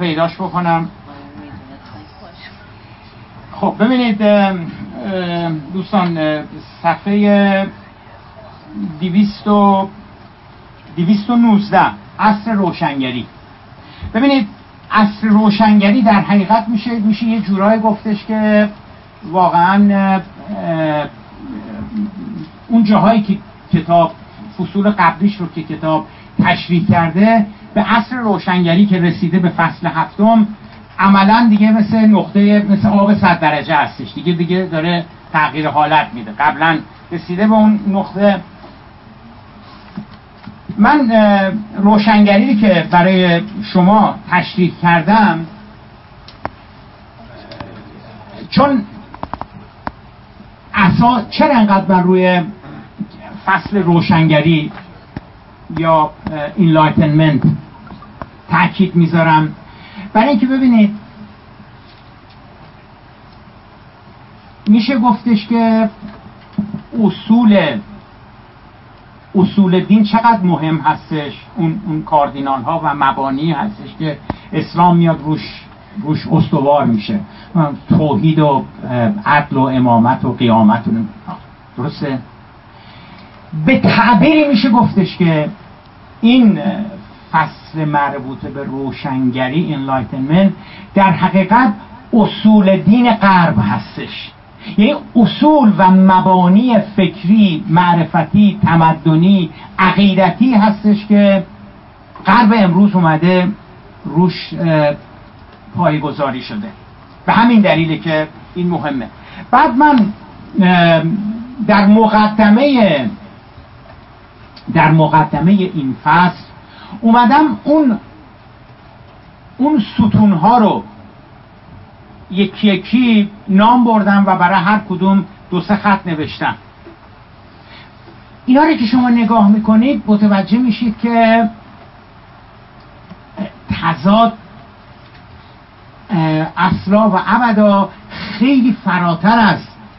پیداش بکنم. خب ببینید دوستان صفحه دیویست و دیویست و نوزده عصر روشنگری. ببینید عصر روشنگری در حقیقت میشه میشه یه جورایی گفتش که واقعا اون جاهایی که کتاب فصول قبلیش رو که کتاب تشریح کرده به عصر روشنگری که رسیده به فصل هفتم عملا دیگه مثل نقطه مثل آب صد درجه هستش. دیگه دیگه داره تغییر حالت میده. قبلا رسیده به اون نقطه. من روشنگری که برای شما تشریح کردم چون اساس چرا انقدر من روی فصل روشنگری یا انلایتنمنت تاکید می‌ذارم. برای اینکه ببینید میشه گفتش که اصول اصول دین چقدر مهم هستش؟ اون, اون کاردینال ها و مبانی هستش که اسلام میاد روش روش استوار میشه. توحید و عدل و امامت و قیامت و درسته؟ به تعبیری میشه گفتش که این فصل مربوط به روشنگری انلایتنمنت در حقیقت اصول دین غرب هستش. یعنی اصول و مبانی فکری معرفتی تمدنی عقیدتی هستش که غرب امروز اومده روش پایگذاری شده. به همین دلیله که این مهمه. بعد من در مقدمه در مقدمه این فصل اومدم اون اون ستون ها رو یکی یکی نام بردم و برای هر کدوم دو سه خط نوشتم. اینا رو که شما نگاه می‌کنید متوجه میشید که تضاد اصلا و ابدا خیلی فراتر از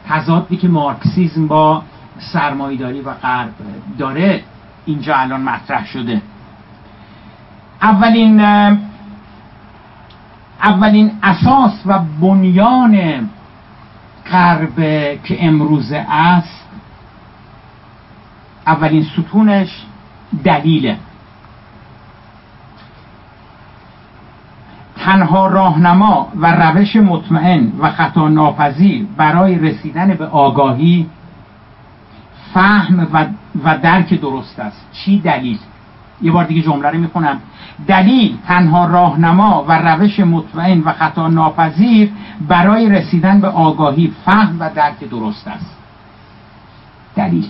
تضادی که مارکسیزم با سرمایداری و غرب داره. اینجا الان مطرح شده. اولین اولین اساس و بنیان غرب که امروزه است اولین ستونش دلیله. تنها راهنما و روش مطمئن و خطا ناپذیر برای رسیدن به آگاهی فهم و, و درک درست است. چی دلیل؟ یه بار دیگه جمله رو می‌خونم. دلیل تنها راهنما و روش مطمئن و خطا ناپذیر برای رسیدن به آگاهی فهم و درک درست است. دلیل.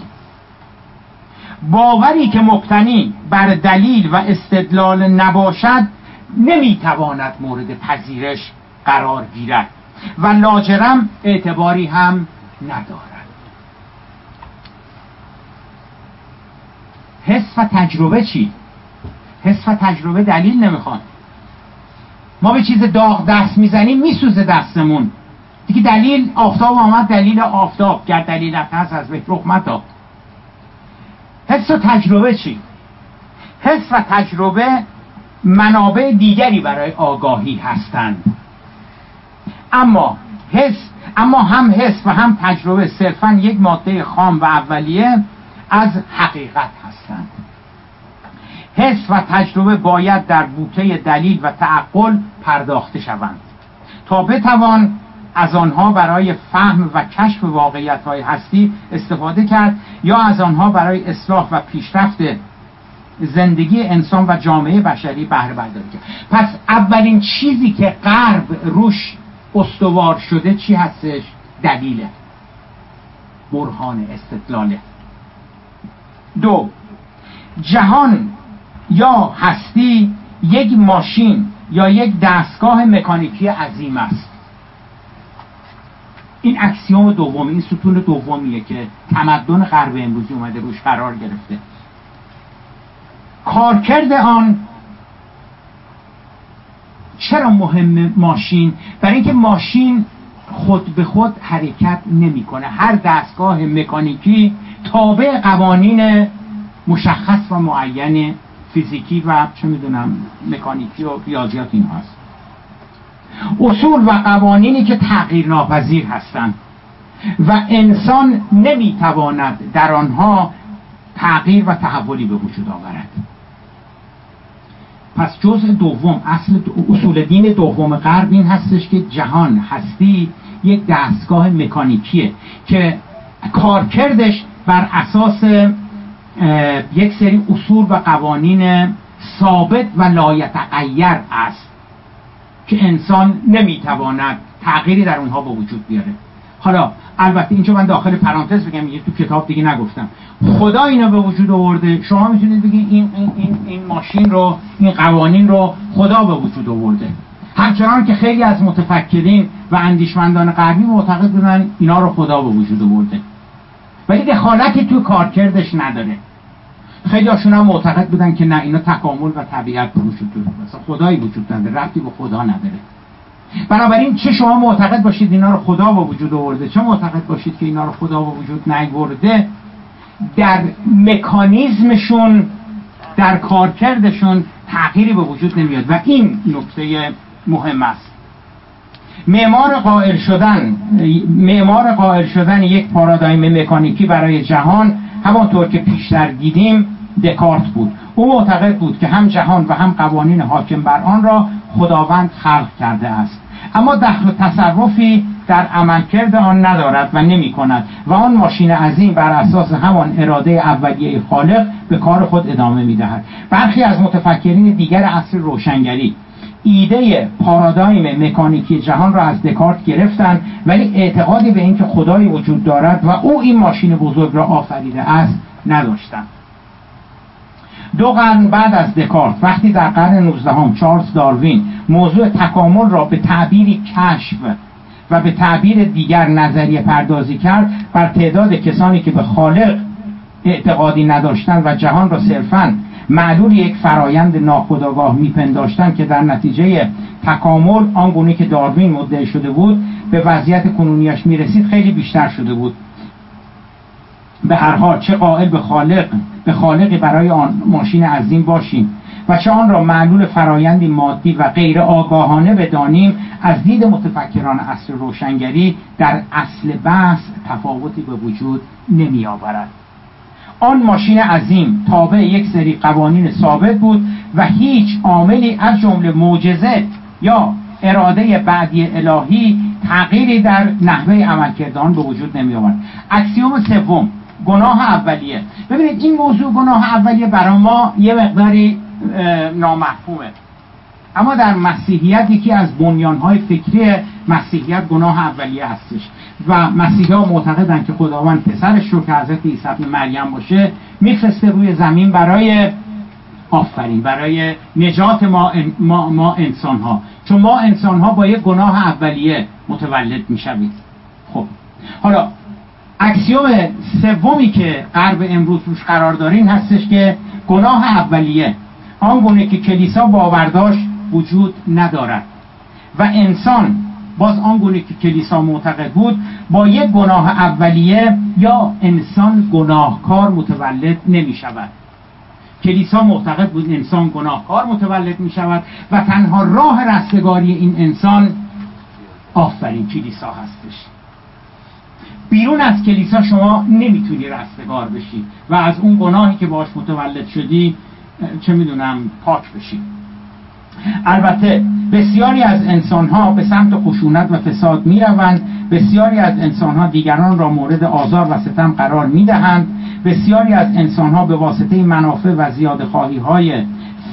باوری که مبتنی بر دلیل و استدلال نباشد نمی‌تواند مورد پذیرش قرار گیرد و لاجرم اعتباری هم ندارد. حس و تجربه چی؟ حس و تجربه دلیل نمی‌خوان ما به چیز داغ دست می‌زنیم میسوزه دستمون. دیگه دلیل آفتاب آمد دلیل آفتاب. گر دلیل هست از به رحمتا حس و تجربه چی؟ حس و تجربه منابع دیگری برای آگاهی هستند. اما حس اما هم حس و هم تجربه صرفا یک ماده خام و اولیه از حقیقت هستند. حس و تجربه باید در بوته دلیل و تعقل پرداخته شوند. تا بتوان از آنها برای فهم و کشف واقعیت های هستی استفاده کرد یا از آنها برای اصلاح و پیشرفت زندگی انسان و جامعه بشری بهره برداری کرد. پس اولین چیزی که غرب روش استوار شده چی هستش؟ دلیله برهان استدلاله. دو. جهان یا هستی یک ماشین یا یک دستگاه مکانیکی عظیم است. این اکسیوم دوم این ستون دومیه که تمدن غرب امروزی اومده روش قرار گرفته. کارکرد آن چرا مهم ماشین؟ برای اینکه ماشین خود به خود حرکت نمی‌کنه. هر دستگاه مکانیکی تابع قوانین مشخص و معین فیزیکی و چه می‌دونم مکانیکی و ریاضیات این هست. اصول و قوانینی که تغییر ناپذیر هستند و انسان نمی‌تواند در آنها تغییر و تحولی به وجود آورد. پس جزء دوم اصل اصول دین دوم غرب این هستش که جهان هستی یک دستگاه مکانیکیه که کارکردش بر اساس یک سری اصول و قوانین ثابت و لایتغیر است که انسان نمی‌تواند تغییری در اونها به وجود بیاره. حالا البته اینجا من داخل پرانتز بگم یه تو کتاب دیگه نگفتم. خدا اینو به وجود آورده شما می‌تونید بگید این, این, این, این ماشین رو این قوانین رو خدا به وجود آورده. همچنان که خیلی از متفکرین و اندیشمندان غربی معتقد بودن اینا رو خدا به وجود آورده. ولی دخالتی تو کارکردش نداره. خیلی هاشون هم معتقد بودن که نه اینا تکامل و طبیعت به وجود مثلا خدایی وجود نداره رفتی به خدا نداره. بنابراین چه شما معتقد باشید اینا رو خدا به وجود آورده چه معتقد باشید که اینا رو خدا به وجود نیورده در مکانیزمشون در کارکردشون تغییری به وجود نمیاد. و این نکته مهم است. معمار قائل شدن معمار قائل شدن یک پارادایم مکانیکی برای جهان همانطور که پیشتر دیدیم دکارت بود. او معتقد بود که هم جهان و هم قوانین حاکم بر آن را خداوند خلق کرده است. اما دخل و تصرفی در عملکرد آن ندارد و نمی کند و آن ماشین عظیم بر اساس همان اراده اولیه خالق به کار خود ادامه می دهد برخی از متفکرین دیگر عصر روشنگری ایده پارادایم مکانیکی جهان را از دکارت گرفتند ولی اعتقادی به اینکه خدایی وجود دارد و او این ماشین بزرگ را آفریده است نداشتند دو قرن بعد از دکارت وقتی در قرن 19 هم چارلز داروین موضوع تکامل را به تعبیری کشف و به تعبیر دیگر نظریه پردازی کرد بر تعداد کسانی که به خالق اعتقادی نداشتند و جهان را صرفا معلول یک فرایند ناخودآگاه میپنداشتن که در نتیجه تکامل آنگونه که داروین مدعی شده بود به وضعیت کنونیش می‌رسید خیلی بیشتر شده بود. به هر حال چه قائل به خالق به خالقی برای آن ماشین عظیم باشیم و چه آن را معلول فرایندی مادی و غیر آگاهانه بدانیم از دید متفکران اصل روشنگری در اصل بحث تفاوتی به وجود نمی آورد آن ماشین عظیم تابع یک سری قوانین ثابت بود و هیچ عاملی از جمله معجزه یا اراده بعدی الهی تغییری در نحوه عملکردان به وجود نمی آورد اکسیوم سوم گناه اولیه. ببینید این موضوع گناه اولیه برای ما یه مقداری نامفهومه. اما در مسیحیت یکی از بنیانهای فکری مسیحیت گناه اولیه هستش و مسیحی ها معتقدن که خداوند پسرش رو که حضرت عیسی مریم باشه میفرسته روی زمین برای آفرین برای نجات ما, ما, ما انسان ها چون ما انسان ها با یک گناه اولیه متولد می‌شوید خب. حالا اکسیوم سومی که غرب امروز روش قرار داره این هستش که گناه اولیه. آن که کلیسا باورداشت وجود ندارد. و انسان باز آن که کلیسا معتقد بود با یک گناه اولیه یا انسان گناهکار متولد نمی شود کلیسا معتقد بود انسان گناهکار متولد می شود و تنها راه رستگاری این انسان آفرین کلیسا هستش. بیرون از کلیسا شما نمی‌تونی رستگار بشی و از اون گناهی که باش متولد شدی چه می‌دونم پاک بشیم البته بسیاری از انسان ها به سمت خشونت و فساد می روند بسیاری از انسان ها دیگران را مورد آزار و ستم قرار می دهند بسیاری از انسان ها به واسطه منافع و زیاد خواهی های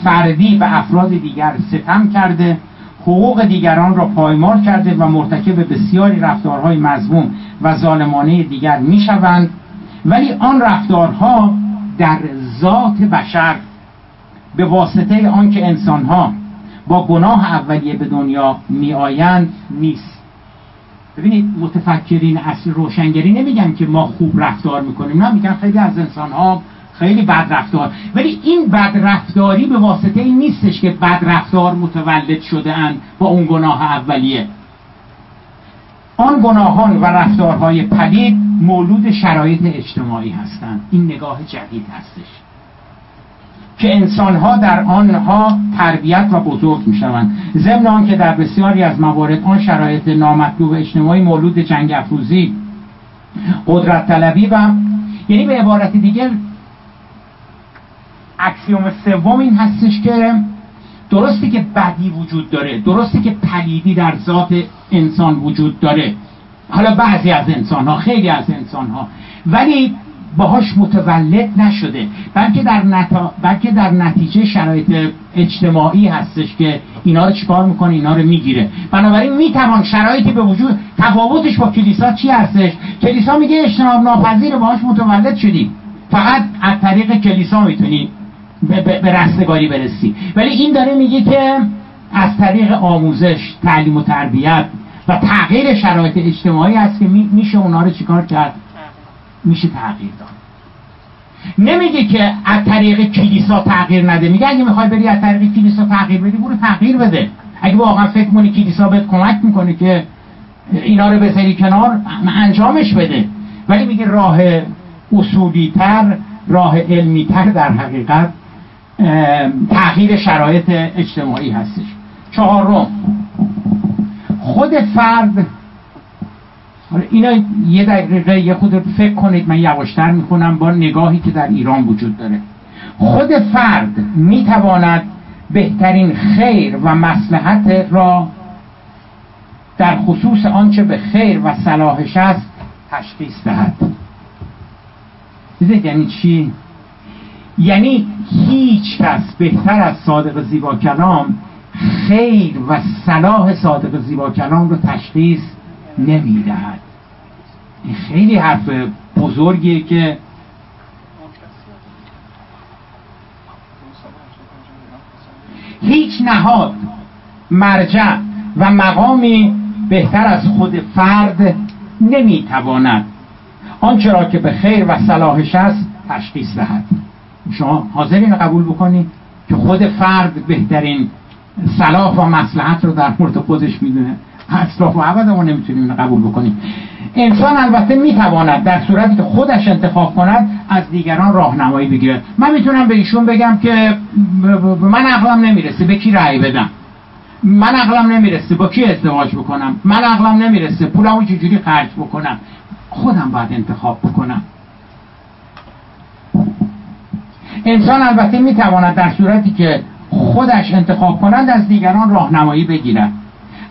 فردی و افراد دیگر ستم کرده حقوق دیگران را پایمال کرده و مرتکب بسیاری رفتارهای مضموم و ظالمانه دیگر می شوند ولی آن رفتارها در ذات بشر به واسطه آنکه انسانها با گناه اولیه به دنیا می آیند نیست. ببینید متفکرین اصل روشنگری نمیگن که ما خوب رفتار می‌کنیم. نه میگن خیلی از انسان ها خیلی بد رفتار ولی این بد رفتاری به واسطه این نیستش که بد رفتار متولد شده اند با اون گناه اولیه. آن گناهان و رفتارهای پدید مولود شرایط اجتماعی هستند. این نگاه جدید هستش. که انسانها در آنها تربیت و بزرگ می شوند ضمن آن که در بسیاری از موارد آن شرایط نامطلوب اجتماعی مولود جنگ افروزی قدرت طلبی و یعنی به عبارت دیگه اکسیوم سوم این هستش که درسته که بدی وجود داره درسته که پلیدی در ذات انسان وجود داره. حالا بعضی از انسان ها خیلی از انسان ها ولی باهاش متولد نشده. بلکه در, نتا... بلکه در نتیجه شرایط اجتماعی هستش که اینا رو چیکار می‌کنه؟ اینا رو می‌گیره. بنابراین می‌توان شرایطی به وجود تفاوتش با کلیسا چی هستش؟ کلیسا میگه اجتناب ناپذیر باهاش متولد شدی فقط از طریق کلیسا می‌تونی به, رستگاری برسی. ولی این داره میگه که از طریق آموزش تعلیم و تربیت و تغییر شرایط اجتماعی هست که میشه اونا رو چیکار کرد؟ میشه تغییر داد. نمیگه که از طریق کلیسا تغییر نده. میگه اگه می‌خوای بری از طریق کلیسا تغییر بدی برو تغییر بده. اگه واقعا فکر کنی کلیسا بهت کمک می‌کنه که اینا رو بذاری کنار انجامش بده. ولی میگه راه اصولی تر راه علمی تر در حقیقت تغییر شرایط اجتماعی هستش. چهارم خود فرد اینا یه دقیقه یه خود فکر کنید من یواشتر می‌خونم با نگاهی که در ایران وجود داره خود فرد می‌تواند بهترین خیر و مسلحت را در خصوص آنچه به خیر و صلاحش است تشخیص دهد دیدید یعنی چی؟ یعنی هیچ کس بهتر از صادق زیبا کلام خیر و صلاح صادق زیبا کلام رو تشخیص نمی‌دهد. این خیلی حرف بزرگیه که هیچ نهاد مرجع و مقامی بهتر از خود فرد نمی‌تواند آنچه را که به خیر و صلاحش است تشخیص دهد. شما حاضرین قبول بکنید که خود فرد بهترین صلاح و مسلحت رو در مورد خودش می‌دونه؟ اصلاف و عوض ما نمی‌تونیم قبول بکنیم. انسان البته می‌تواند در صورتی که خودش انتخاب کند از دیگران راهنمایی بگیرد. من می‌تونم به ایشون بگم که من عقلم نمی‌رسه به کی رأی بدم. من عقلم نمی‌رسه با کی ازدواج بکنم. من عقلم نمی‌رسه پولمو چجوری خرج بکنم. خودم باید انتخاب بکنم. انسان البته می‌تواند در صورتی که خودش انتخاب کنند از دیگران راهنمایی بگیرد.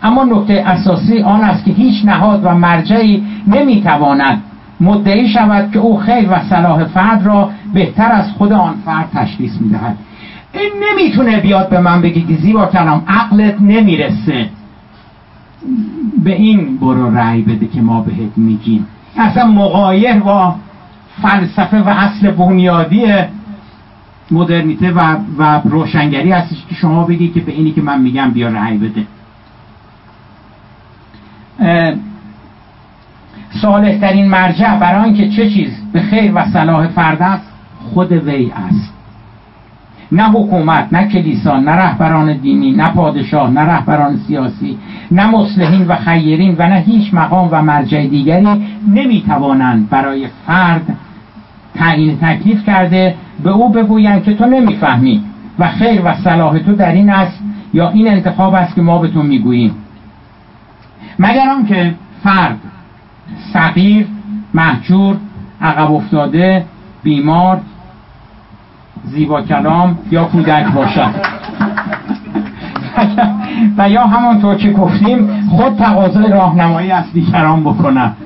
اما نکته اساسی آن است که هیچ نهاد و مرجعی نمی‌تواند مدعی شود که او خیر و صلاح فرد را بهتر از خود آن فرد تشخیص می‌دهد. این نمی‌تونه بیاد به من بگه که زیبا کلام عقلت نمی‌رسه. به این برو رأی بده که ما بهت میگیم. اصلا مقایر با فلسفه و اصل بنیادی مدرنیته و, و روشنگری هستش که شما بگی که به اینی که من میگم بیا رأی بده. صالحترین مرجع برای اینکه چه چیز؟ به خیر و صلاح فرد است خود وی است. نه حکومت نه کلیسا نه رهبران دینی نه پادشاه نه رهبران سیاسی نه مصلحین و خیرین و نه هیچ مقام و مرجع دیگری نمی‌توانند برای فرد تعیین تکلیف کرده به او بگویند که تو نمی‌فهمی و خیر و صلاح تو در این است یا این انتخاب است که ما به تو می‌گوییم. مگر آنکه فرد صغیر محجور عقب افتاده بیمار زیبا کلام یا کودک باشد؟ و یا همانطور که گفتیم خود تقاضای راهنمایی از دیگران بکنم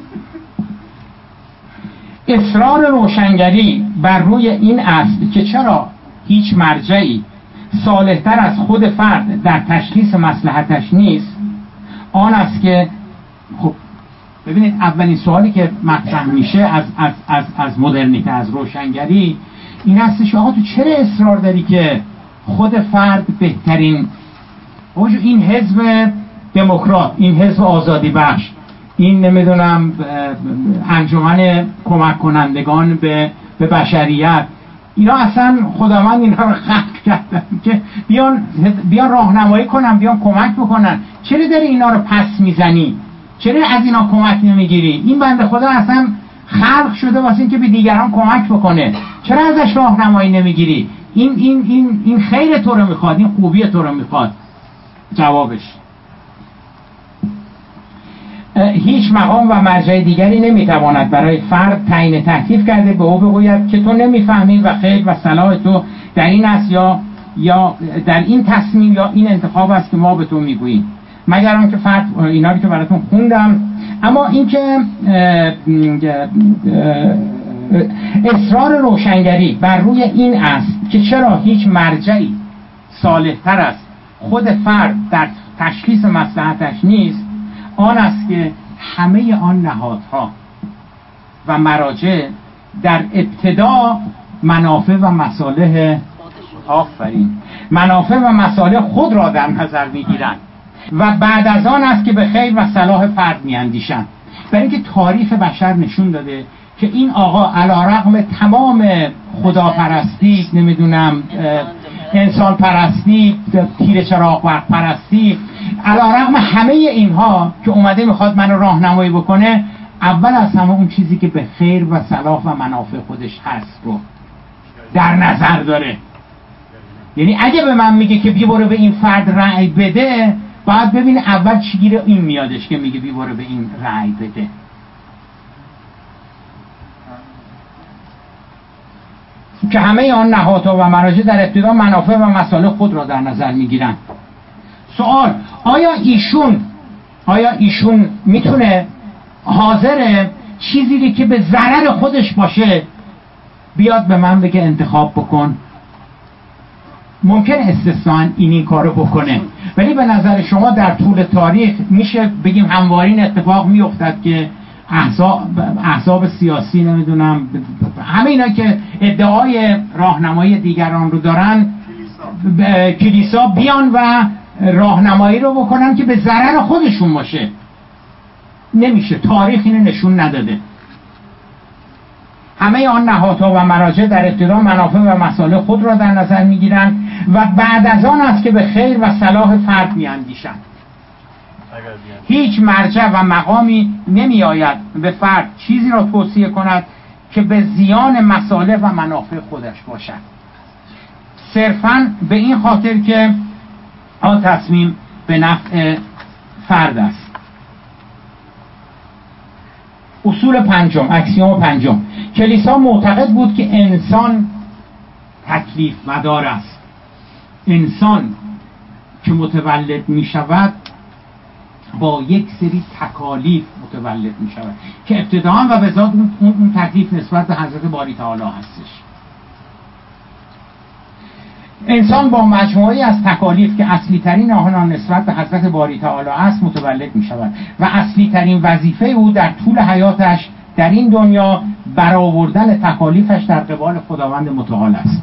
اصرار روشنگری بر روی این است که چرا هیچ مرجعی صالحتر از خود فرد در تشخیص مسلحتش نیست آن است که خب ببینید اولین سوالی که مطرح میشه از, از, از, از مدرنیته از روشنگری این هستش آقا تو چرا اصرار داری که خود فرد بهترین؟ این حزب دموکرات این حزب آزادی بخش این نمی‌دونم انجمن کمک کنندگان به به بشریت اینا اصلا خداوند اینها رو خلق کردن که بیان بیان راهنمایی کنن بیان کمک بکنن. چرا داری اینا رو پس می‌زنی؟ چرا از اینا کمک نمی‌گیری؟ این بنده خدا اصلا خلق شده واسه اینکه به دیگران کمک بکنه. چرا ازش راهنمایی نمی‌گیری؟ این این این این خیر تو رو می‌خواد این خوبی تو رو می‌خواد. جوابش. هیچ مقام و مرجع دیگری نمی‌تواند برای فرد تعیین تحکیف کرده به او بگوید که تو نمی‌فهمی و خیر و صلاح تو در این است یا یا در این تصمیم یا این انتخاب است که ما به تو می‌گوییم. مگر آنکه فرد اینا رو که براتون خوندم. اما اینکه اصرار روشنگری بر روی این است که چرا هیچ مرجعی صالحتر است خود فرد در تشخیص مسلحتش نیست آن است که همه آن نهادها و مراجع در ابتدا منافع و مصالح آفرین. منافع و مصالح خود را در نظر می‌گیرند. و بعد از آن است که به خیر و صلاح فرد میاندیشند. برای اینکه تاریخ بشر نشون داده که این آقا علا رقم تمام خداپرستی نمی‌دونم انسان پرستی تیر چراغ پرستی علا رقم همه اینها که اومده می‌خواد منو راهنمایی بکنه اول از همه اون چیزی که به خیر و صلاح و منافع خودش هست رو در نظر داره. یعنی اگه به من میگه که بی برو به این فرد رأی بده باید ببین اول چی گیره این میادش که میگه بی برو به این رأی بده. که همه آن نهادها و مراجع در ابتدا منافع و مصالح خود را در نظر می‌گیرند سوال آیا ایشون آیا ایشون می‌تونه حاضر چیزی که به ضرر خودش باشه بیاد به من بگه انتخاب بکن؟ ممکن استثنا این این کارو بکنه. ولی به نظر شما در طول تاریخ میشه بگیم هموارین اتفاق میافتد که احزاب, احزاب سیاسی نمی‌دونم همه اینا که ادعای راهنمایی دیگران رو دارن کلیسا بیان و راهنمایی رو بکنن که به ضرر خودشون باشه. نمیشه. تاریخ اینو نشون نداده. همه آن نهادها و مراجع در ابتدا منافع و مسائل خود را در نظر می‌گیرند و بعد از آن است که به خیر و صلاح فرد میاندیشند. هیچ مرجع و مقامی نمی آید به فرد چیزی را توصیه کند که به زیان مساله و منافع خودش باشد. صرفا به این خاطر که آن تصمیم به نفع فرد است. اصول پنجم اکسیوم پنجم. کلیسا معتقد بود که انسان تکلیف مدار است. انسان که متولد می شود با یک سری تکالیف متولد می شود که ابتداعا و به ذات اون تکلیف نسبت به حضرت باری تعالی هستش. انسان با مجموعی از تکالیف که اصلی ترین آنها نسبت به حضرت باری تعالی است متولد می شود و اصلی ترین وظیفه او در طول حیاتش در این دنیا برآوردن تکالیفش در قبال خداوند متعال است.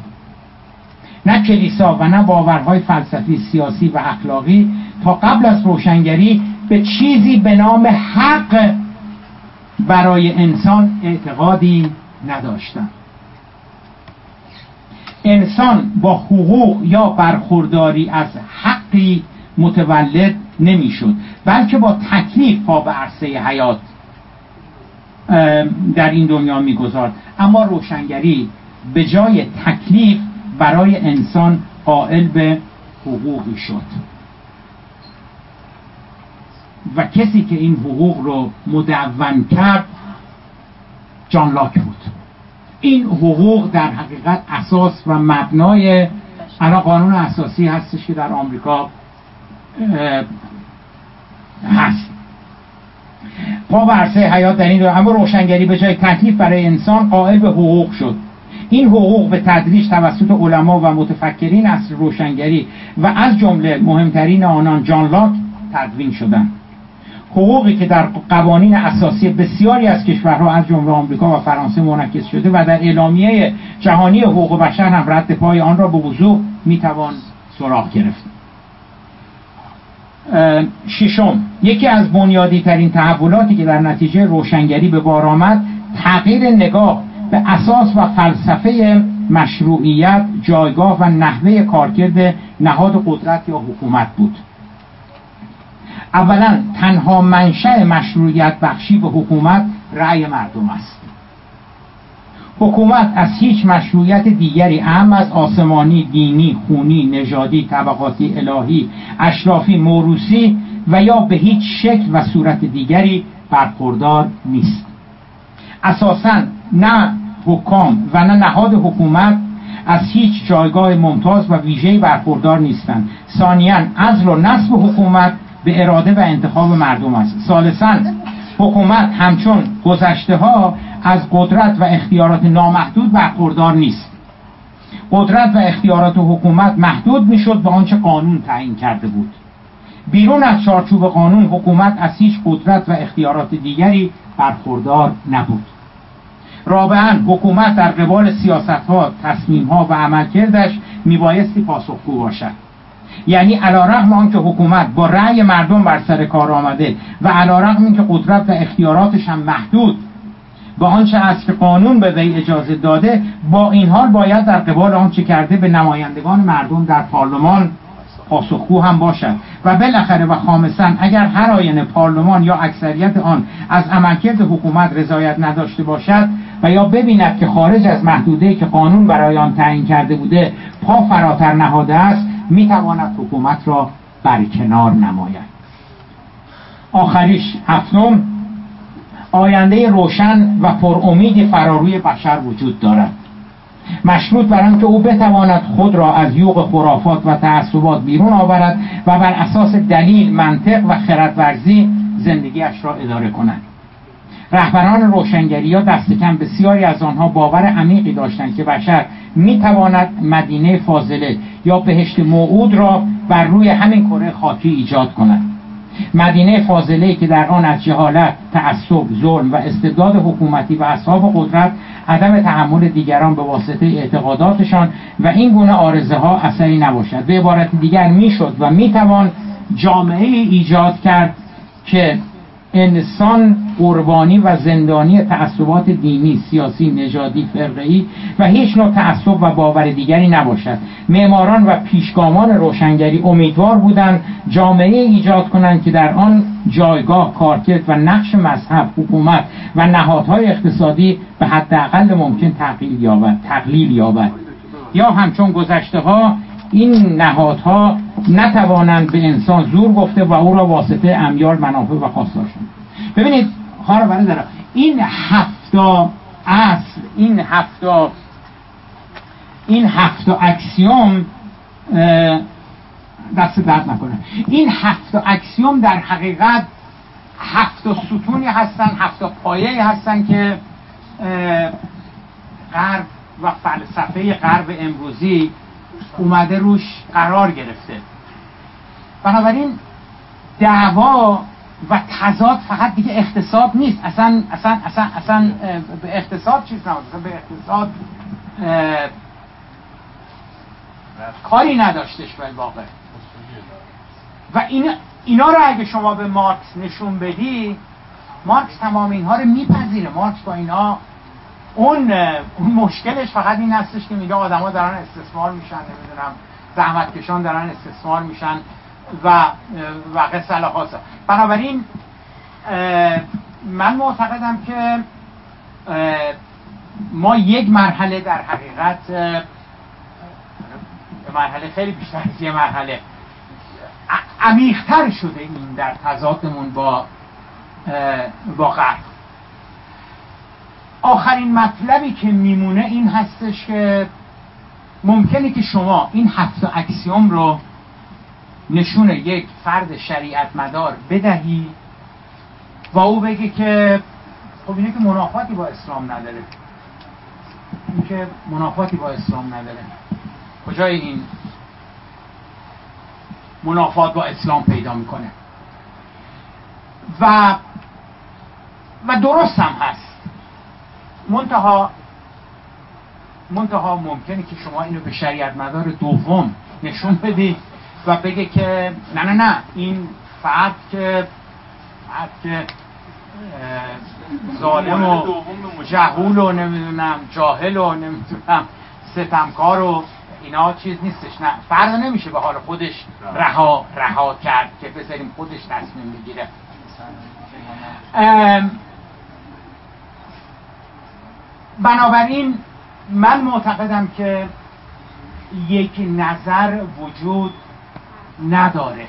نه کلیسا و نه باورهای فلسفی سیاسی و اخلاقی تا قبل از روشنگری به چیزی به نام حق برای انسان اعتقادی نداشتند. انسان با حقوق یا برخورداری از حقی متولد نمی‌شد بلکه با تکلیف پا به عرصه حیات در این دنیا می‌گذارد. اما روشنگری به جای تکلیف برای انسان قائل به حقوقی شد. و کسی که این حقوق رو مدون کرد جان لاک بود. این حقوق در حقیقت اساس و مبنای الان قانون اساسی هستش که در آمریکا هست. پا ورسه حیات در این اما روشنگری به جای تکلیف برای انسان قائل به حقوق شد. این حقوق به تدریج توسط علما و متفکرین اصل روشنگری و از جمله مهمترین آنان جان لاک تدوین شدند. حقوقی که در قوانین اساسی بسیاری از کشورها از جمله آمریکا و فرانسه منعکس شده و در اعلامیه جهانی حقوق بشر هم رد پای آن را به وضوح می‌توان سراغ گرفت. ششم یکی از بنیادی ترین تحولاتی که در نتیجه روشنگری به بار آمد تغییر نگاه به اساس و فلسفه مشروعیت جایگاه و نحوه کارکرد نهاد قدرت یا حکومت بود. اولا تنها منشأ مشروعیت بخشی به حکومت رأی مردم است. حکومت از هیچ مشروعیت دیگری اهم از آسمانی، دینی، خونی، نژادی، طبقاتی، الهی، اشرافی، موروسی و یا به هیچ شکل و صورت دیگری برخوردار نیست. اساسا نه حکام و نه نهاد حکومت از هیچ جایگاه ممتاز و ویژه‌ای برخوردار نیستند. ثانیا ازل و نصب حکومت به اراده و انتخاب مردم است. ثالثا حکومت همچون گذشته ها از قدرت و اختیارات نامحدود برخوردار نیست. قدرت و اختیارات حکومت محدود می‌شد به آنچه قانون تعیین کرده بود. بیرون از چارچوب قانون حکومت از هیچ قدرت و اختیارات دیگری برخوردار نبود. رابعا حکومت در قبال سیاست ها تصمیم ها و عملکردش میبایستی پاسخگو باشد. یعنی علا رقم آنکه حکومت با رأی مردم بر سر کار آمده و علا رقم اینکه قدرت و اختیاراتش هم محدود با آنچه از که قانون به وی اجازه داده با این حال باید در قبال آنچه کرده به نمایندگان مردم در پارلمان پاسخگو هم باشد. و بالاخره و خامسا اگر هر آینه پارلمان یا اکثریت آن از عملکرد حکومت رضایت نداشته باشد و یا ببیند که خارج از محدوده که قانون برای آن تعیین کرده بوده پا فراتر نهاده است می‌تواند حکومت را برکنار نماید. آخریش هفتم آینده روشن و پر امیدی فراروی بشر وجود دارد. مشروط بر آنکه او بتواند خود را از یوغ خرافات و تعصبات بیرون آورد و بر اساس دلیل منطق و خردورزی زندگیش را اداره کند. رهبران روشنگری ها دست کم بسیاری از آنها باور عمیقی داشتند که بشر می‌تواند مدینه فاضله یا بهشت موعود را بر روی همین کره خاکی ایجاد کند. مدینه فاضله که در آن از جهالت، تعصب، ظلم و استبداد حکومتی و اصحاب قدرت عدم تحمل دیگران به واسطه اعتقاداتشان و این گونه آرزه ها اثری نباشد. به عبارت دیگر می‌شد و می‌توان جامعه ایجاد کرد که انسان قربانی و زندانی تعصبات دینی، سیاسی، نژادی، فرقه‌ای و هیچ نوع تعصب و باور دیگری نباشد. معماران و پیشگامان روشنگری امیدوار بودند جامعه ایجاد کنند که در آن جایگاه کارکرد و نقش مذهب حکومت و نهادهای اقتصادی به حداقل ممکن تقلیل یابد تقلیل یابد. یا همچون گذشته ها این نهادها نتوانند به انسان زور گفته و او را واسطه امیال منافع و خواست‌ها ساخت. ببینید خواهر برای این هفتا اصل این هفتا این هفتا axiom دست درد نکنه. این هفتا axiom در حقیقت هفتا ستونی هستن هفتا پایه هستن که غرب و فلسفه غرب امروزی اومده روش قرار گرفته. بنابراین دعوا و تضاد فقط دیگه اقتصاد نیست. اصلا اصلا اصلا اصلا به اقتصاد چیز نبود. به اقتصاد کاری نداشتش به واقع. و این اینا رو اگه شما به مارکس نشون بدی مارکس تمام اینها رو میپذیره. مارکس با اینا اون مشکلش فقط این هستش که میگه آدما دارن استثمار میشن نمی‌دونم زحمت کشان دارن استثمار میشن و و قصه بنابراین من معتقدم که ما یک مرحله در حقیقت مرحله خیلی بیشتر از یه مرحله عمیقتر شده این در تضادمون با با غرب. آخرین مطلبی که میمونه این هستش که ممکنه که شما این هفت اکسیوم رو نشون یک فرد شریعت مدار بدهی و او بگه که خب اینه که منافاتی با اسلام نداره. این که منافاتی با اسلام نداره. کجای این منافات با اسلام پیدا می‌کنه؟ و و درست هم هست. منتها منتها ممکنه که شما اینو به شریعت مدار دوم نشون بدی و بگه که نه نه نه این فقط که فقط که ظالم و جهول و نمی‌دونم جاهل و نمی‌دونم ستمکار و اینا چیز نیستش نه. فرق نمیشه به حال خودش رها رها کرد که بذاریم خودش تصمیم بگیره. بنابراین من معتقدم که یک نظر وجود نداره.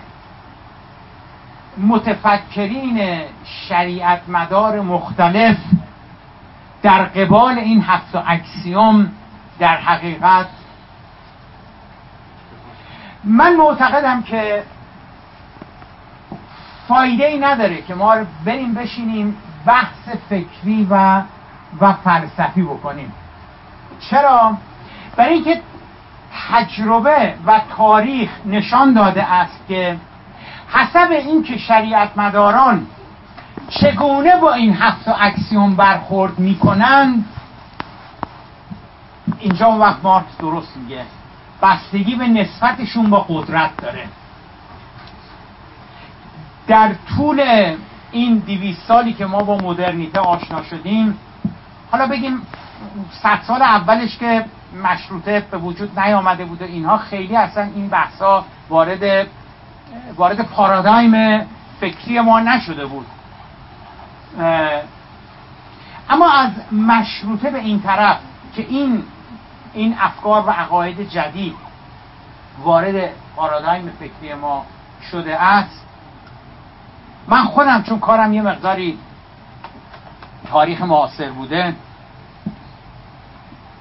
متفکرین شریعت مدار مختلف در قبال این هفت اکسیوم در حقیقت من معتقدم که فایده ای نداره که ما بریم بشینیم بحث فکری و و فلسفی بکنیم. چرا؟ برای اینکه تجربه و تاریخ نشان داده است که حسب اینکه شریعت مداران چگونه با این هفت اکسیوم برخورد می‌کنند اینجا وقت مارکس درست میگه. بستگی به نسبتشون با قدرت داره. در طول این دیویس سالی که ما با مدرنیته آشنا شدیم حالا بگیم صد سال اولش که مشروطه به وجود نیامده بود و اینها خیلی اصلا این بحثا وارد وارد پارادایم فکری ما نشده بود. اما از مشروطه به این طرف که این این افکار و عقاید جدید وارد پارادایم فکری ما شده است من خودم چون کارم یه مقداری تاریخ معاصر بوده.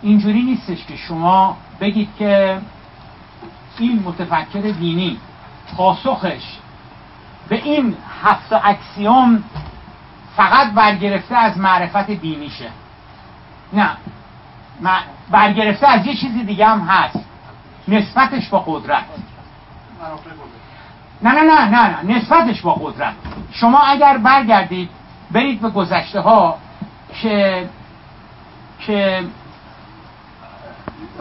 اینجوری نیستش که شما بگید که این متفکر دینی پاسخش به این هفت اکسیوم فقط برگرفته از معرفت دینیشه. نه برگرفته از یه چیزی دیگه هم هست. نسبتش با قدرت. نه نه نه نه نه نسبتش با قدرت. شما اگر برگردید برید به گذشته ها که که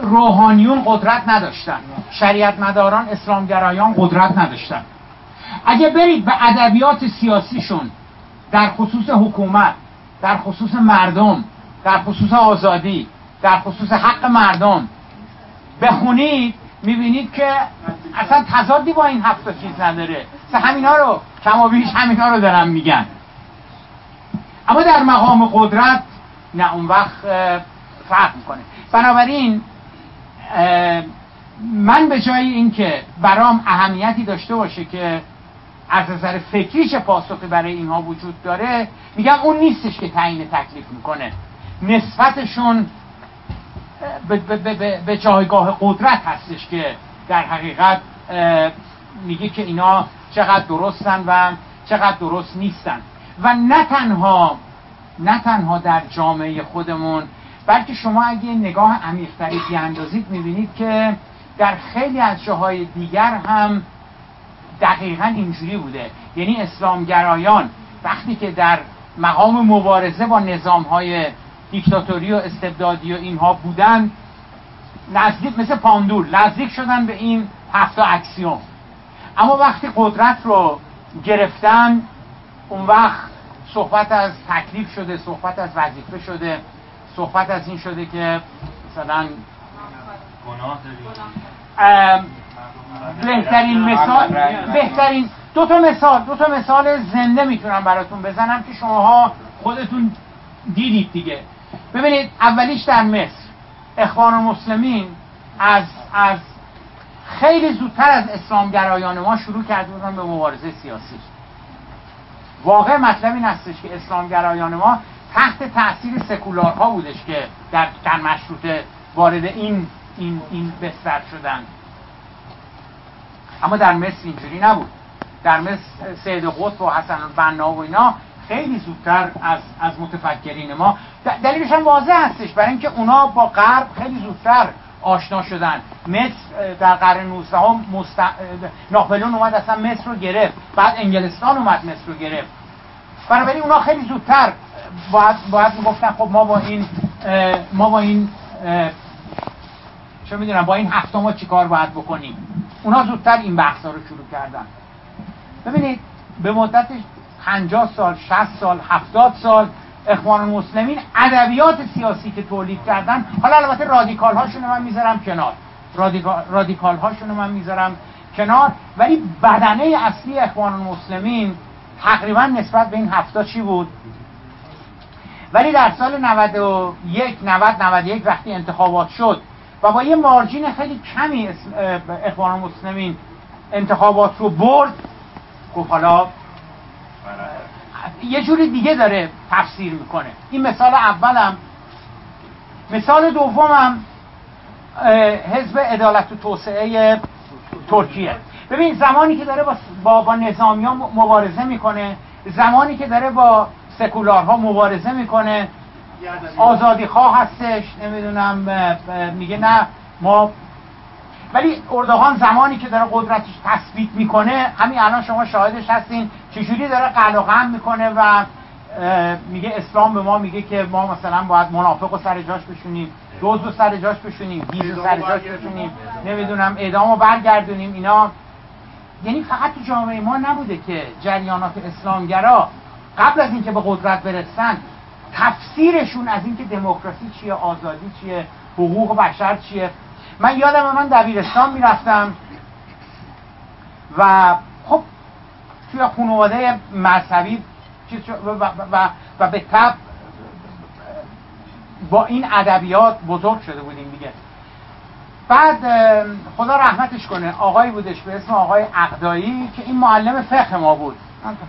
روحانیون قدرت نداشتن شریعت مداران اسلامگرایان قدرت نداشتن. اگه برید به ادبیات سیاسیشون در خصوص حکومت در خصوص مردم در خصوص آزادی در خصوص حق مردم بخونید می‌بینید که اصلا تضادی با این هفت چیز نداره. همینا رو کما بیش همینا رو دارم میگن. اما در مقام قدرت نه اون وقت فرق می‌کنه. بنابراین من به جای اینکه برام اهمیتی داشته باشه که از نظر فکری چه پاسخی برای اینها وجود داره میگم اون نیستش که تعیین تکلیف می‌کنه. نسبتشون به, جایگاه قدرت هستش که در حقیقت میگه که اینا چقدر درستن و چقدر درست نیستن. و نه تنها نه تنها در جامعه خودمون بلکه شما اگه نگاه عمیقتری بیاندازید می‌بینید که در خیلی از جاهای دیگر هم دقیقا اینجوری بوده. یعنی اسلامگرایان وقتی که در مقام مبارزه با نظام های دیکتاتوری و استبدادی و اینها بودن نزدیک مثل پاندول نزدیک شدن به این هفت اکسیوم. اما وقتی قدرت رو گرفتن اون وقت صحبت از تکلیف شده صحبت از وظیفه شده صحبت از این شده که مثلا بهترین مثال بهترین دو تا مثال دو تا مثال زنده می‌تونم براتون بزنم که شماها خودتون دیدید دیگه. ببینید اولیش در مصر. اخوان مسلمین از از خیلی زودتر از اسلامگرایان ما شروع کرده بودن به مبارزه سیاسی. واقع مطلب این هستش که اسلامگرایان ما تحت تاثیر سکولارها بودش که در, در مشروطه وارد این این این بستر شدن. اما در مصر اینجوری نبود. در مصر سید قطب و حسن البنا و اینا خیلی زودتر از از متفکرین ما. دلیلش هم واضح هستش برای اینکه اونا با غرب خیلی زودتر آشنا شدن. مصر در قرن 19 هم مست... ناپلون اومد اصلا مصر رو گرفت. بعد انگلستان اومد مصر رو گرفت. بنابراین اونا خیلی زودتر باید باید می‌گفتن خب ما با این ما با این چه می‌دونم با این هفته ما چیکار باید بکنیم؟ اونا زودتر این بحثا رو شروع کردن. ببینید به مدت 50 سال 60 سال 70 سال اخوان المسلمین ادبیات سیاسی که تولید کردن. حالا البته رادیکال هاشون من می‌ذارم کنار. رادیکال, هاشون من می‌ذارم کنار. ولی بدنه اصلی اخوان المسلمین تقریبا نسبت به این هفته چی بود؟ ولی در سال 91 90 91 وقتی انتخابات شد و با یه مارجین خیلی کمی اخوان المسلمین انتخابات رو برد گفت حالا یه جوری دیگه داره تفسیر می‌کنه. این مثال اولم. مثال دومم حزب عدالت و توسعه ترکیه. ببین زمانی که داره با, با, با نظامیان مبارزه می‌کنه زمانی که داره با سکولارها مبارزه می‌کنه آزادی خواه هستش نمی‌دونم میگه نه ما ولی اردوغان زمانی که داره قدرتش تثبیت می‌کنه همین الان شما شاهدش هستین چجوری داره قلقم می‌کنه و میگه اسلام به ما میگه که ما مثلا باید منافق و سر جاش بشونیم دوز و سر جاش بشونیم گیز و سر جاش بشونیم نمی‌دونم اعدام و برگردونیم اینا. یعنی فقط تو جامعه ما نبوده که جریانات اسلامگرا قبل از اینکه به قدرت برسن تفسیرشون از اینکه دموکراسی چیه آزادی چیه حقوق بشر چیه. من یادم من دبیرستان می‌رفتم و خب توی خانواده مذهبی و, و, و به تب با این ادبیات بزرگ شده بودیم دیگه. بعد خدا رحمتش کنه آقایی بودش به اسم آقای اقدایی که این معلم فقه ما بود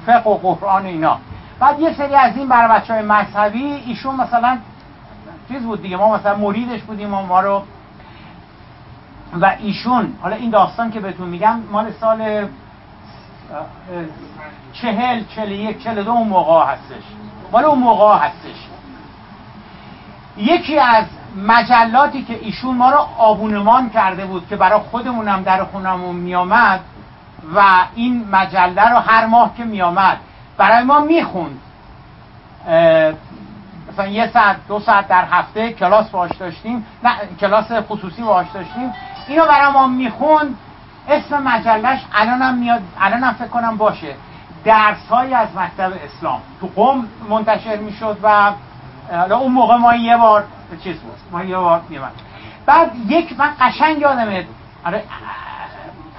فقه و قرآن اینا. بعد یه سری از این برای بچه های مذهبی ایشون مثلا چیز بود دیگه ما مثلا مریدش بودیم ما رو. و ایشون حالا این داستان که بهتون میگم مال سال چهل چهل یک چهل دو اون موقع هستش. مال اون موقع هستش. یکی از مجلاتی که ایشون ما رو آبونمان کرده بود که برای خودمونم در خونمون میامد و این مجله رو هر ماه که میامد برای ما می‌خوند. مثلا یه ساعت دو ساعت در هفته کلاس باش داشتیم. نه کلاس خصوصی باش داشتیم. اینو برای ما می‌خوند. اسم مجلش الانم میاد الانم فکر کنم باشه. درس های از مکتب اسلام. تو قوم منتشر می‌شد و حالا اون موقع ما یه بار چیز بود ما یه بار میمد بعد یک من قشنگ یادمه آره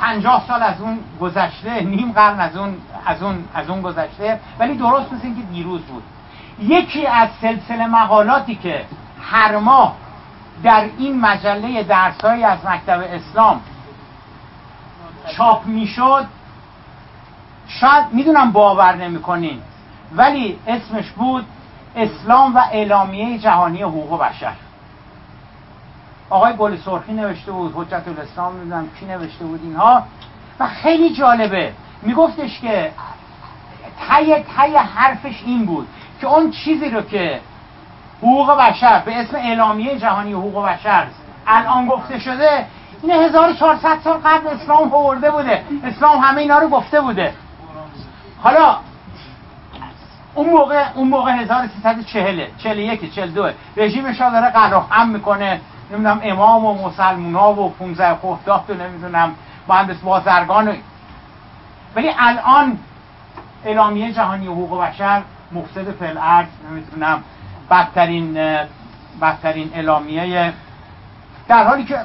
پنجاه سال از اون گذشته نیم قرن از اون از اون از اون گذشته ولی درست مثل اینکه دیروز بود. یکی از سلسله مقالاتی که هر ماه در این مجله درسهایی از مکتب اسلام چاپ می‌شد. شاید می‌دونم باور نمی‌کنین ولی اسمش بود اسلام و اعلامیه جهانی حقوق بشر. آقای گل سرخی نوشته بود حجت الاسلام نمی‌دونم کی نوشته بود اینها. و خیلی جالبه میگفتش که تای تای حرفش این بود که اون چیزی رو که حقوق بشر به اسم اعلامیه جهانی حقوق بشر الان گفته شده این 1400 سال قبل اسلام آورده بوده. اسلام همه اینا رو گفته بوده. حالا اون موقع اون موقع 1340 41 42 رژیم شاه داره هم می‌کنه. نمی‌دونم امام و مسلمونا و 15 خرداد و نمی‌دونم مهندس بازرگان. ولی الان اعلامیه جهانی حقوق بشر مفسد فل ارض نمی‌دونم بدترین بدترین اعلامیه در حالی که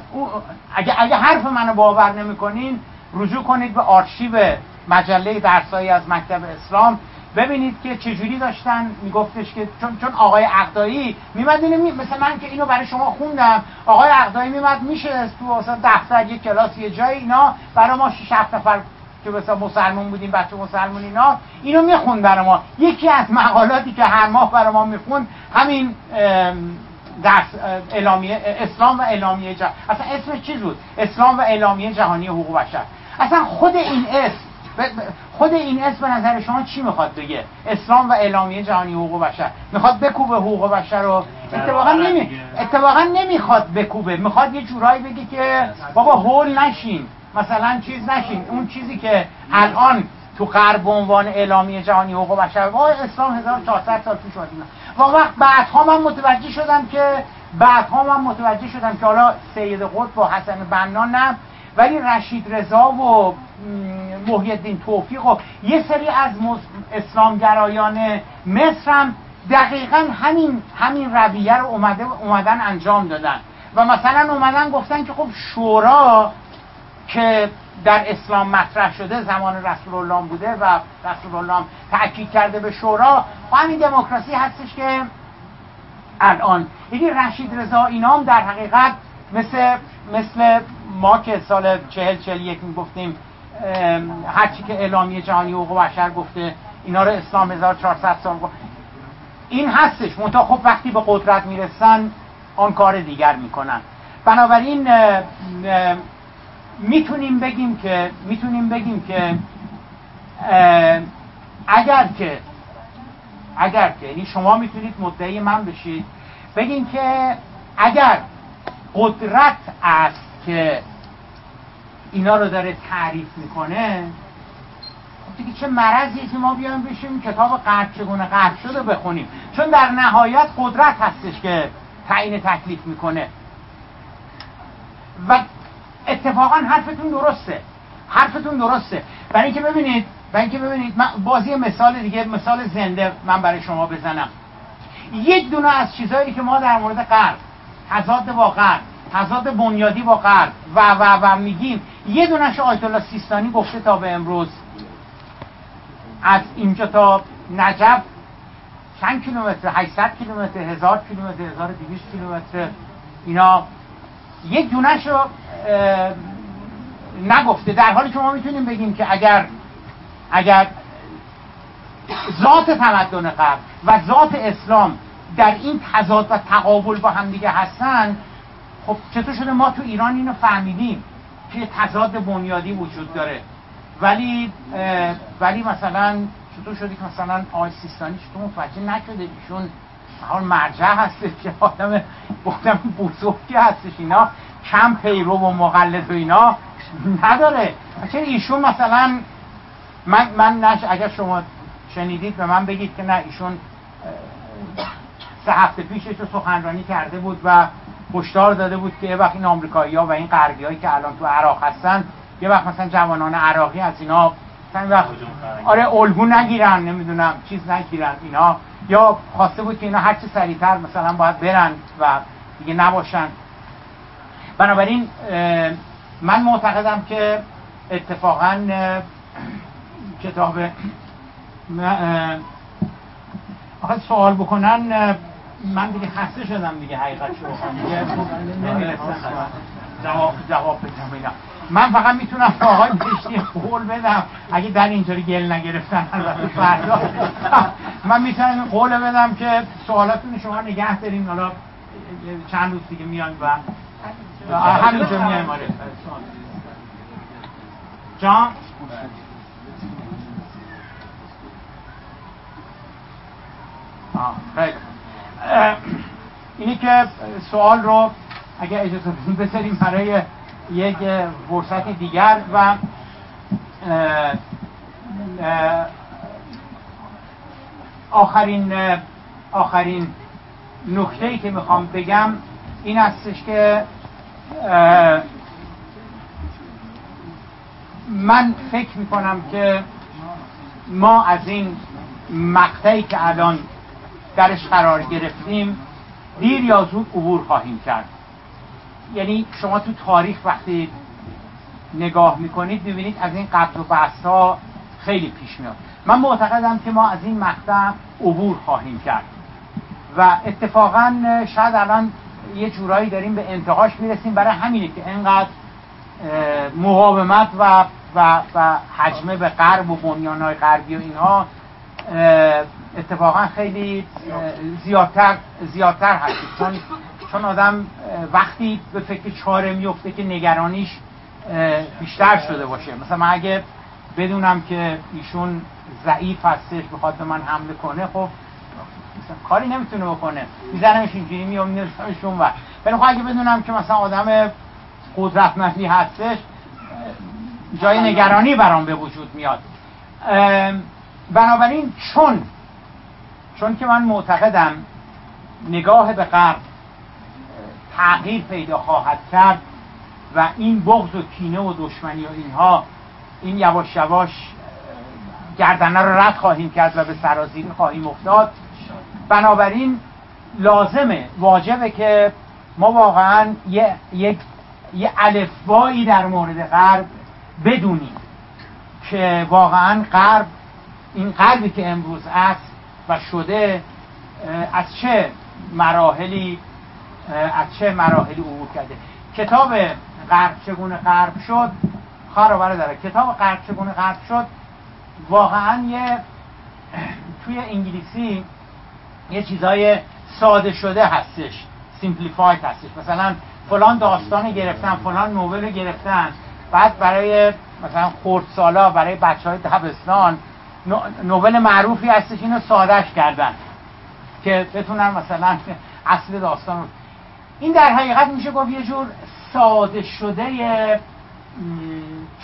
اگه, اگه حرف منو باور نمی‌کنین رجوع کنید به آرشیو مجله درسایی از مکتب اسلام. ببینید که چجوری داشتن. میگفتش که چون چون آقای عقدایی میمد می... مثل من که اینو برای شما خوندم. آقای عقدایی میمد میشه تو واسه دفتر یه کلاس یه جای اینا. برای ما 6 7 نفر که مثلا مسلمون بودیم بچه مسلمون اینا اینو می‌خوند برای ما. یکی از مقالاتی که هر ماه برای ما می‌خوند همین درس اعلامیه اسلام و اعلامیه جهانی اصلا اسمش چی بود؟ اسلام و اعلامیه جهانی حقوق بشر. اصلا خود این اسم خود این اسم به نظر شما چی می‌خواد بگه؟ اسلام و اعلامیه جهانی حقوق بشر. می‌خواد بکوبه حقوق بشر رو. اتفاقا نمی اتفاقا نمی‌خواد بکوبه. می‌خواد یه جورایی بگه که بابا هول نشین. مثلا چیز نشین. اون چیزی که الان تو غرب به عنوان اعلامیه جهانی حقوق بشر و اسلام 1400 سال پیش اومد. و وقت بعدها من متوجه شدم که بعدها من متوجه شدم که حالا سید قطب و حسن بنا نه. ولی رشید رضا و محی الدین توفیق و یه سری از اسلامگرایان مصر هم دقیقا همین همین رویه رو اومده اومدن انجام دادن. و مثلا اومدن گفتن که خب شورا که در اسلام مطرح شده زمان رسول الله بوده و رسول الله تاکید کرده به شورا. و همین دموکراسی هستش که الان. یعنی رشید رضا اینام در حقیقت مثل مثل ما که سال چهل چهل یک می‌گفتیم هرچی که اعلامیه جهانی حقوق بشر گفته اینا رو اسلام 1400 سال گفت. این هستش. منتها خب وقتی به قدرت می‌رسن آن کار دیگر می‌کنن. بنابراین می‌تونیم بگیم که می‌تونیم بگیم که اگر که اگر که یعنی شما می‌تونید مدعی من بشید بگیم که اگر قدرت است که اینا رو داره تعریف می‌کنه خب دیگه چه مرضیه که ما بیایم بشیم کتاب قرد چگونه قرد شده بخونیم؟ چون در نهایت قدرت هستش که تعیین تکلیف می‌کنه. و اتفاقا حرفتون درسته. حرفتون درسته. برای اینکه ببینید برای اینکه ببینید من بازی مثال دیگه مثال زنده من برای شما بزنم. یک دونه از چیزهایی که ما در مورد غرب تضاد با غرب تضاد بنیادی با غرب و و و میگیم یه دونش آیت الله سیستانی گفته تا به امروز. از اینجا تا نجف چند کیلومتر؟ 800 کیلومتر 1000 کیلومتر 1200 کیلومتر. اینا یک دونش رو نگفته. در حالی که ما می‌تونیم بگیم که اگر اگر ذات تمدن قبل و ذات اسلام در این تضاد و تقابل با هم دیگه هستن خب چطور شده ما تو ایران اینو فهمیدیم که تضاد بنیادی وجود داره؟ ولی ولی مثلا چطور شده که مثلا آقای سیستانی چطور متوجه نشده ایشون حال مرجع هستش که آدم بودم بزرگی هستش اینا. کم پیرو و مقلد و اینا نداره. چرا ایشون مثلا من من نش اگر شما شنیدید به من بگید که نه ایشون سه هفته پیشش رو سخنرانی کرده بود و هشدار داده بود که یه وقت این آمریکایی ها و این غربی هایی که الان تو عراق هستن یه وقت مثلا جوانان عراقی از اینا وقت آره الگو نگیرن نمی‌دونم چیز نگیرن اینا. یا خواسته بود که اینا هرچی سریعتر مثلا باید برن و دیگه نباشن. بنابراین من معتقدم که اتفاقا کتاب آخه سوال بکنن من دیگه خسته شدم دیگه حقیقت شو دیگه نمی‌رسم جواب جواب بدم من فقط می‌تونم با آقای بهشتی قول بدم. اگه در اینطوری گل نگرفتن البته فردا. من می‌تونم قول بدم که سوالاتون شما نگه داریم حالا چند روز دیگه میان و همینجا میایم آره. جان؟ خیلی اینی که سوال رو اگر اجازه بذاریم برای یک فرصت دیگر و آخرین آخرین نکته ای که می‌خوام بگم این هستش که من فکر می‌کنم که ما از این مقطعی که الان درش قرار گرفتیم دیر یا زود عبور خواهیم کرد. یعنی شما تو تاریخ وقتی نگاه می‌کنید ببینید از این قبل و بحث ها خیلی پیش میاد. من معتقدم که ما از این مقطع عبور خواهیم کرد. و اتفاقا شاید الان یه جورایی داریم به انتهاش می‌رسیم برای همینه که انقدر مقاومت و و, و حجمه به غرب و بنیانهای غربی و اینها اتفاقا خیلی زیادتر زیادتر هست چون چون آدم وقتی به فکر چاره میفته که نگرانیش بیشتر شده باشه. مثلا من اگه بدونم که ایشون ضعیف هستش بخواد به من حمله کنه خب مثلا کاری نمی‌تونه بکنه. میزنمش اینجوری میام میرسمشون و ولی خب اگه بدونم که مثلا آدم قدرتمندی هستش جای نگرانی برام به وجود میاد. بنابراین چون چون که من معتقدم نگاه به غرب تغییر پیدا خواهد کرد و این بغض و کینه و دشمنی و اینها این یواش یواش گردنه رو رد خواهیم کرد و به سرازیری خواهیم افتاد. بنابراین لازمه واجبه که ما واقعا یه, یک یه الفبایی در مورد غرب بدونیم که واقعا غرب این قلبی که امروز است و شده از چه مراحلی از چه مراحلی عبور کرده. کتاب غرب چگونه غرب شد؟ خواهر داره کتاب غرب چگونه غرب شد؟ واقعا یه توی انگلیسی یه چیزای ساده شده هستش سیمپلیفاید هستش. مثلا فلان داستان گرفتن فلان نوبل گرفتن. بعد برای مثلا خردسالا برای بچه های دبستان نوبل معروفی هستش اینو سادش کردن که بتونن مثلا اصل داستان رو این در حقیقت میشه گفت یه جور ساده شده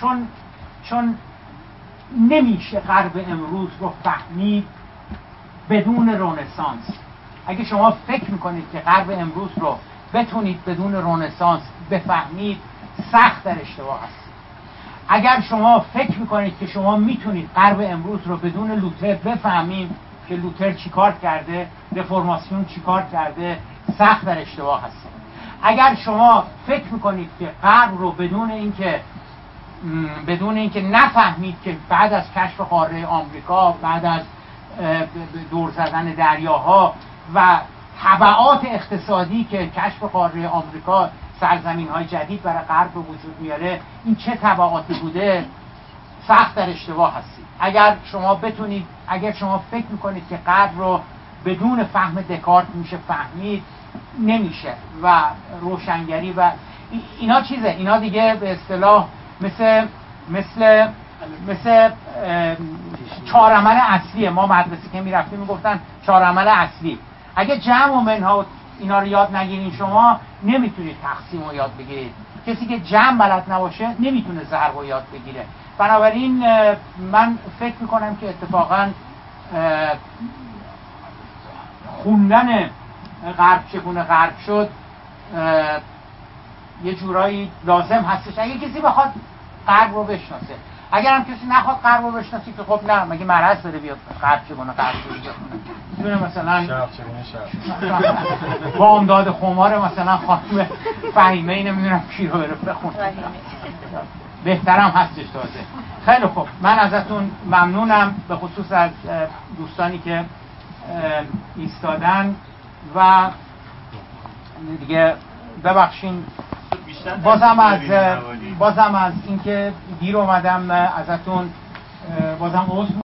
چون چون نمیشه غرب امروز رو فهمید بدون رونسانس اگه شما فکر می‌کنید که غرب امروز رو بتونید بدون رونسانس بفهمید سخت در اشتباه است. اگر شما فکر می‌کنید که شما می‌تونید غرب امروز رو بدون لوتر بفهمید که لوتر چیکار کرده رفرماسیون چیکار کرده سخت در اشتباه هستید اگر شما فکر می‌کنید که غرب رو بدون اینکه بدون اینکه نفهمید که بعد از کشف قاره آمریکا بعد از دور زدن دریاها و طبعات اقتصادی که کشف قاره آمریکا سرزمین های جدید برای غرب به وجود میاره این چه طبعاتی بوده؟ سخت در اشتباه هستید اگر شما بتونید اگر شما فکر می‌کنید که غرب رو بدون فهم دکارت میشه فهمید نمیشه و روشنگری و اینا چیزه اینا دیگه به اصطلاح مثل مثل مثل چهار عمل اصلیه. ما مدرسه که می‌رفتیم می‌گفتن چهار عمل اصلی. اگه جمع و منها اینا رو یاد نگیرین شما نمی‌تونید تقسیم رو یاد بگیرید. کسی که جمع بلد نباشه نمی‌تونه ضرب رو یاد بگیره. بنابراین من فکر می‌کنم که اتفاقا خوندن غرب چگونه غرب شد یه جورایی لازم هستش. اگه کسی بخواد غرب رو بشناسه. اگر هم کسی نخواد غرب رو بشناسی که خب نه مگه مرض داره بیاد غرب چگونه غرب رو بخونه مثلا با امداد خمار مثلا خانم فهیمه نمی‌دونم کی رو بره بخونه. بهترم هستش تازه. خیلی خوب. من ازتون ممنونم به خصوص از دوستانی که ایستادن. و دیگه ببخشین. بازم از بازم از اینکه دیر اومدم ازتون بازم عذر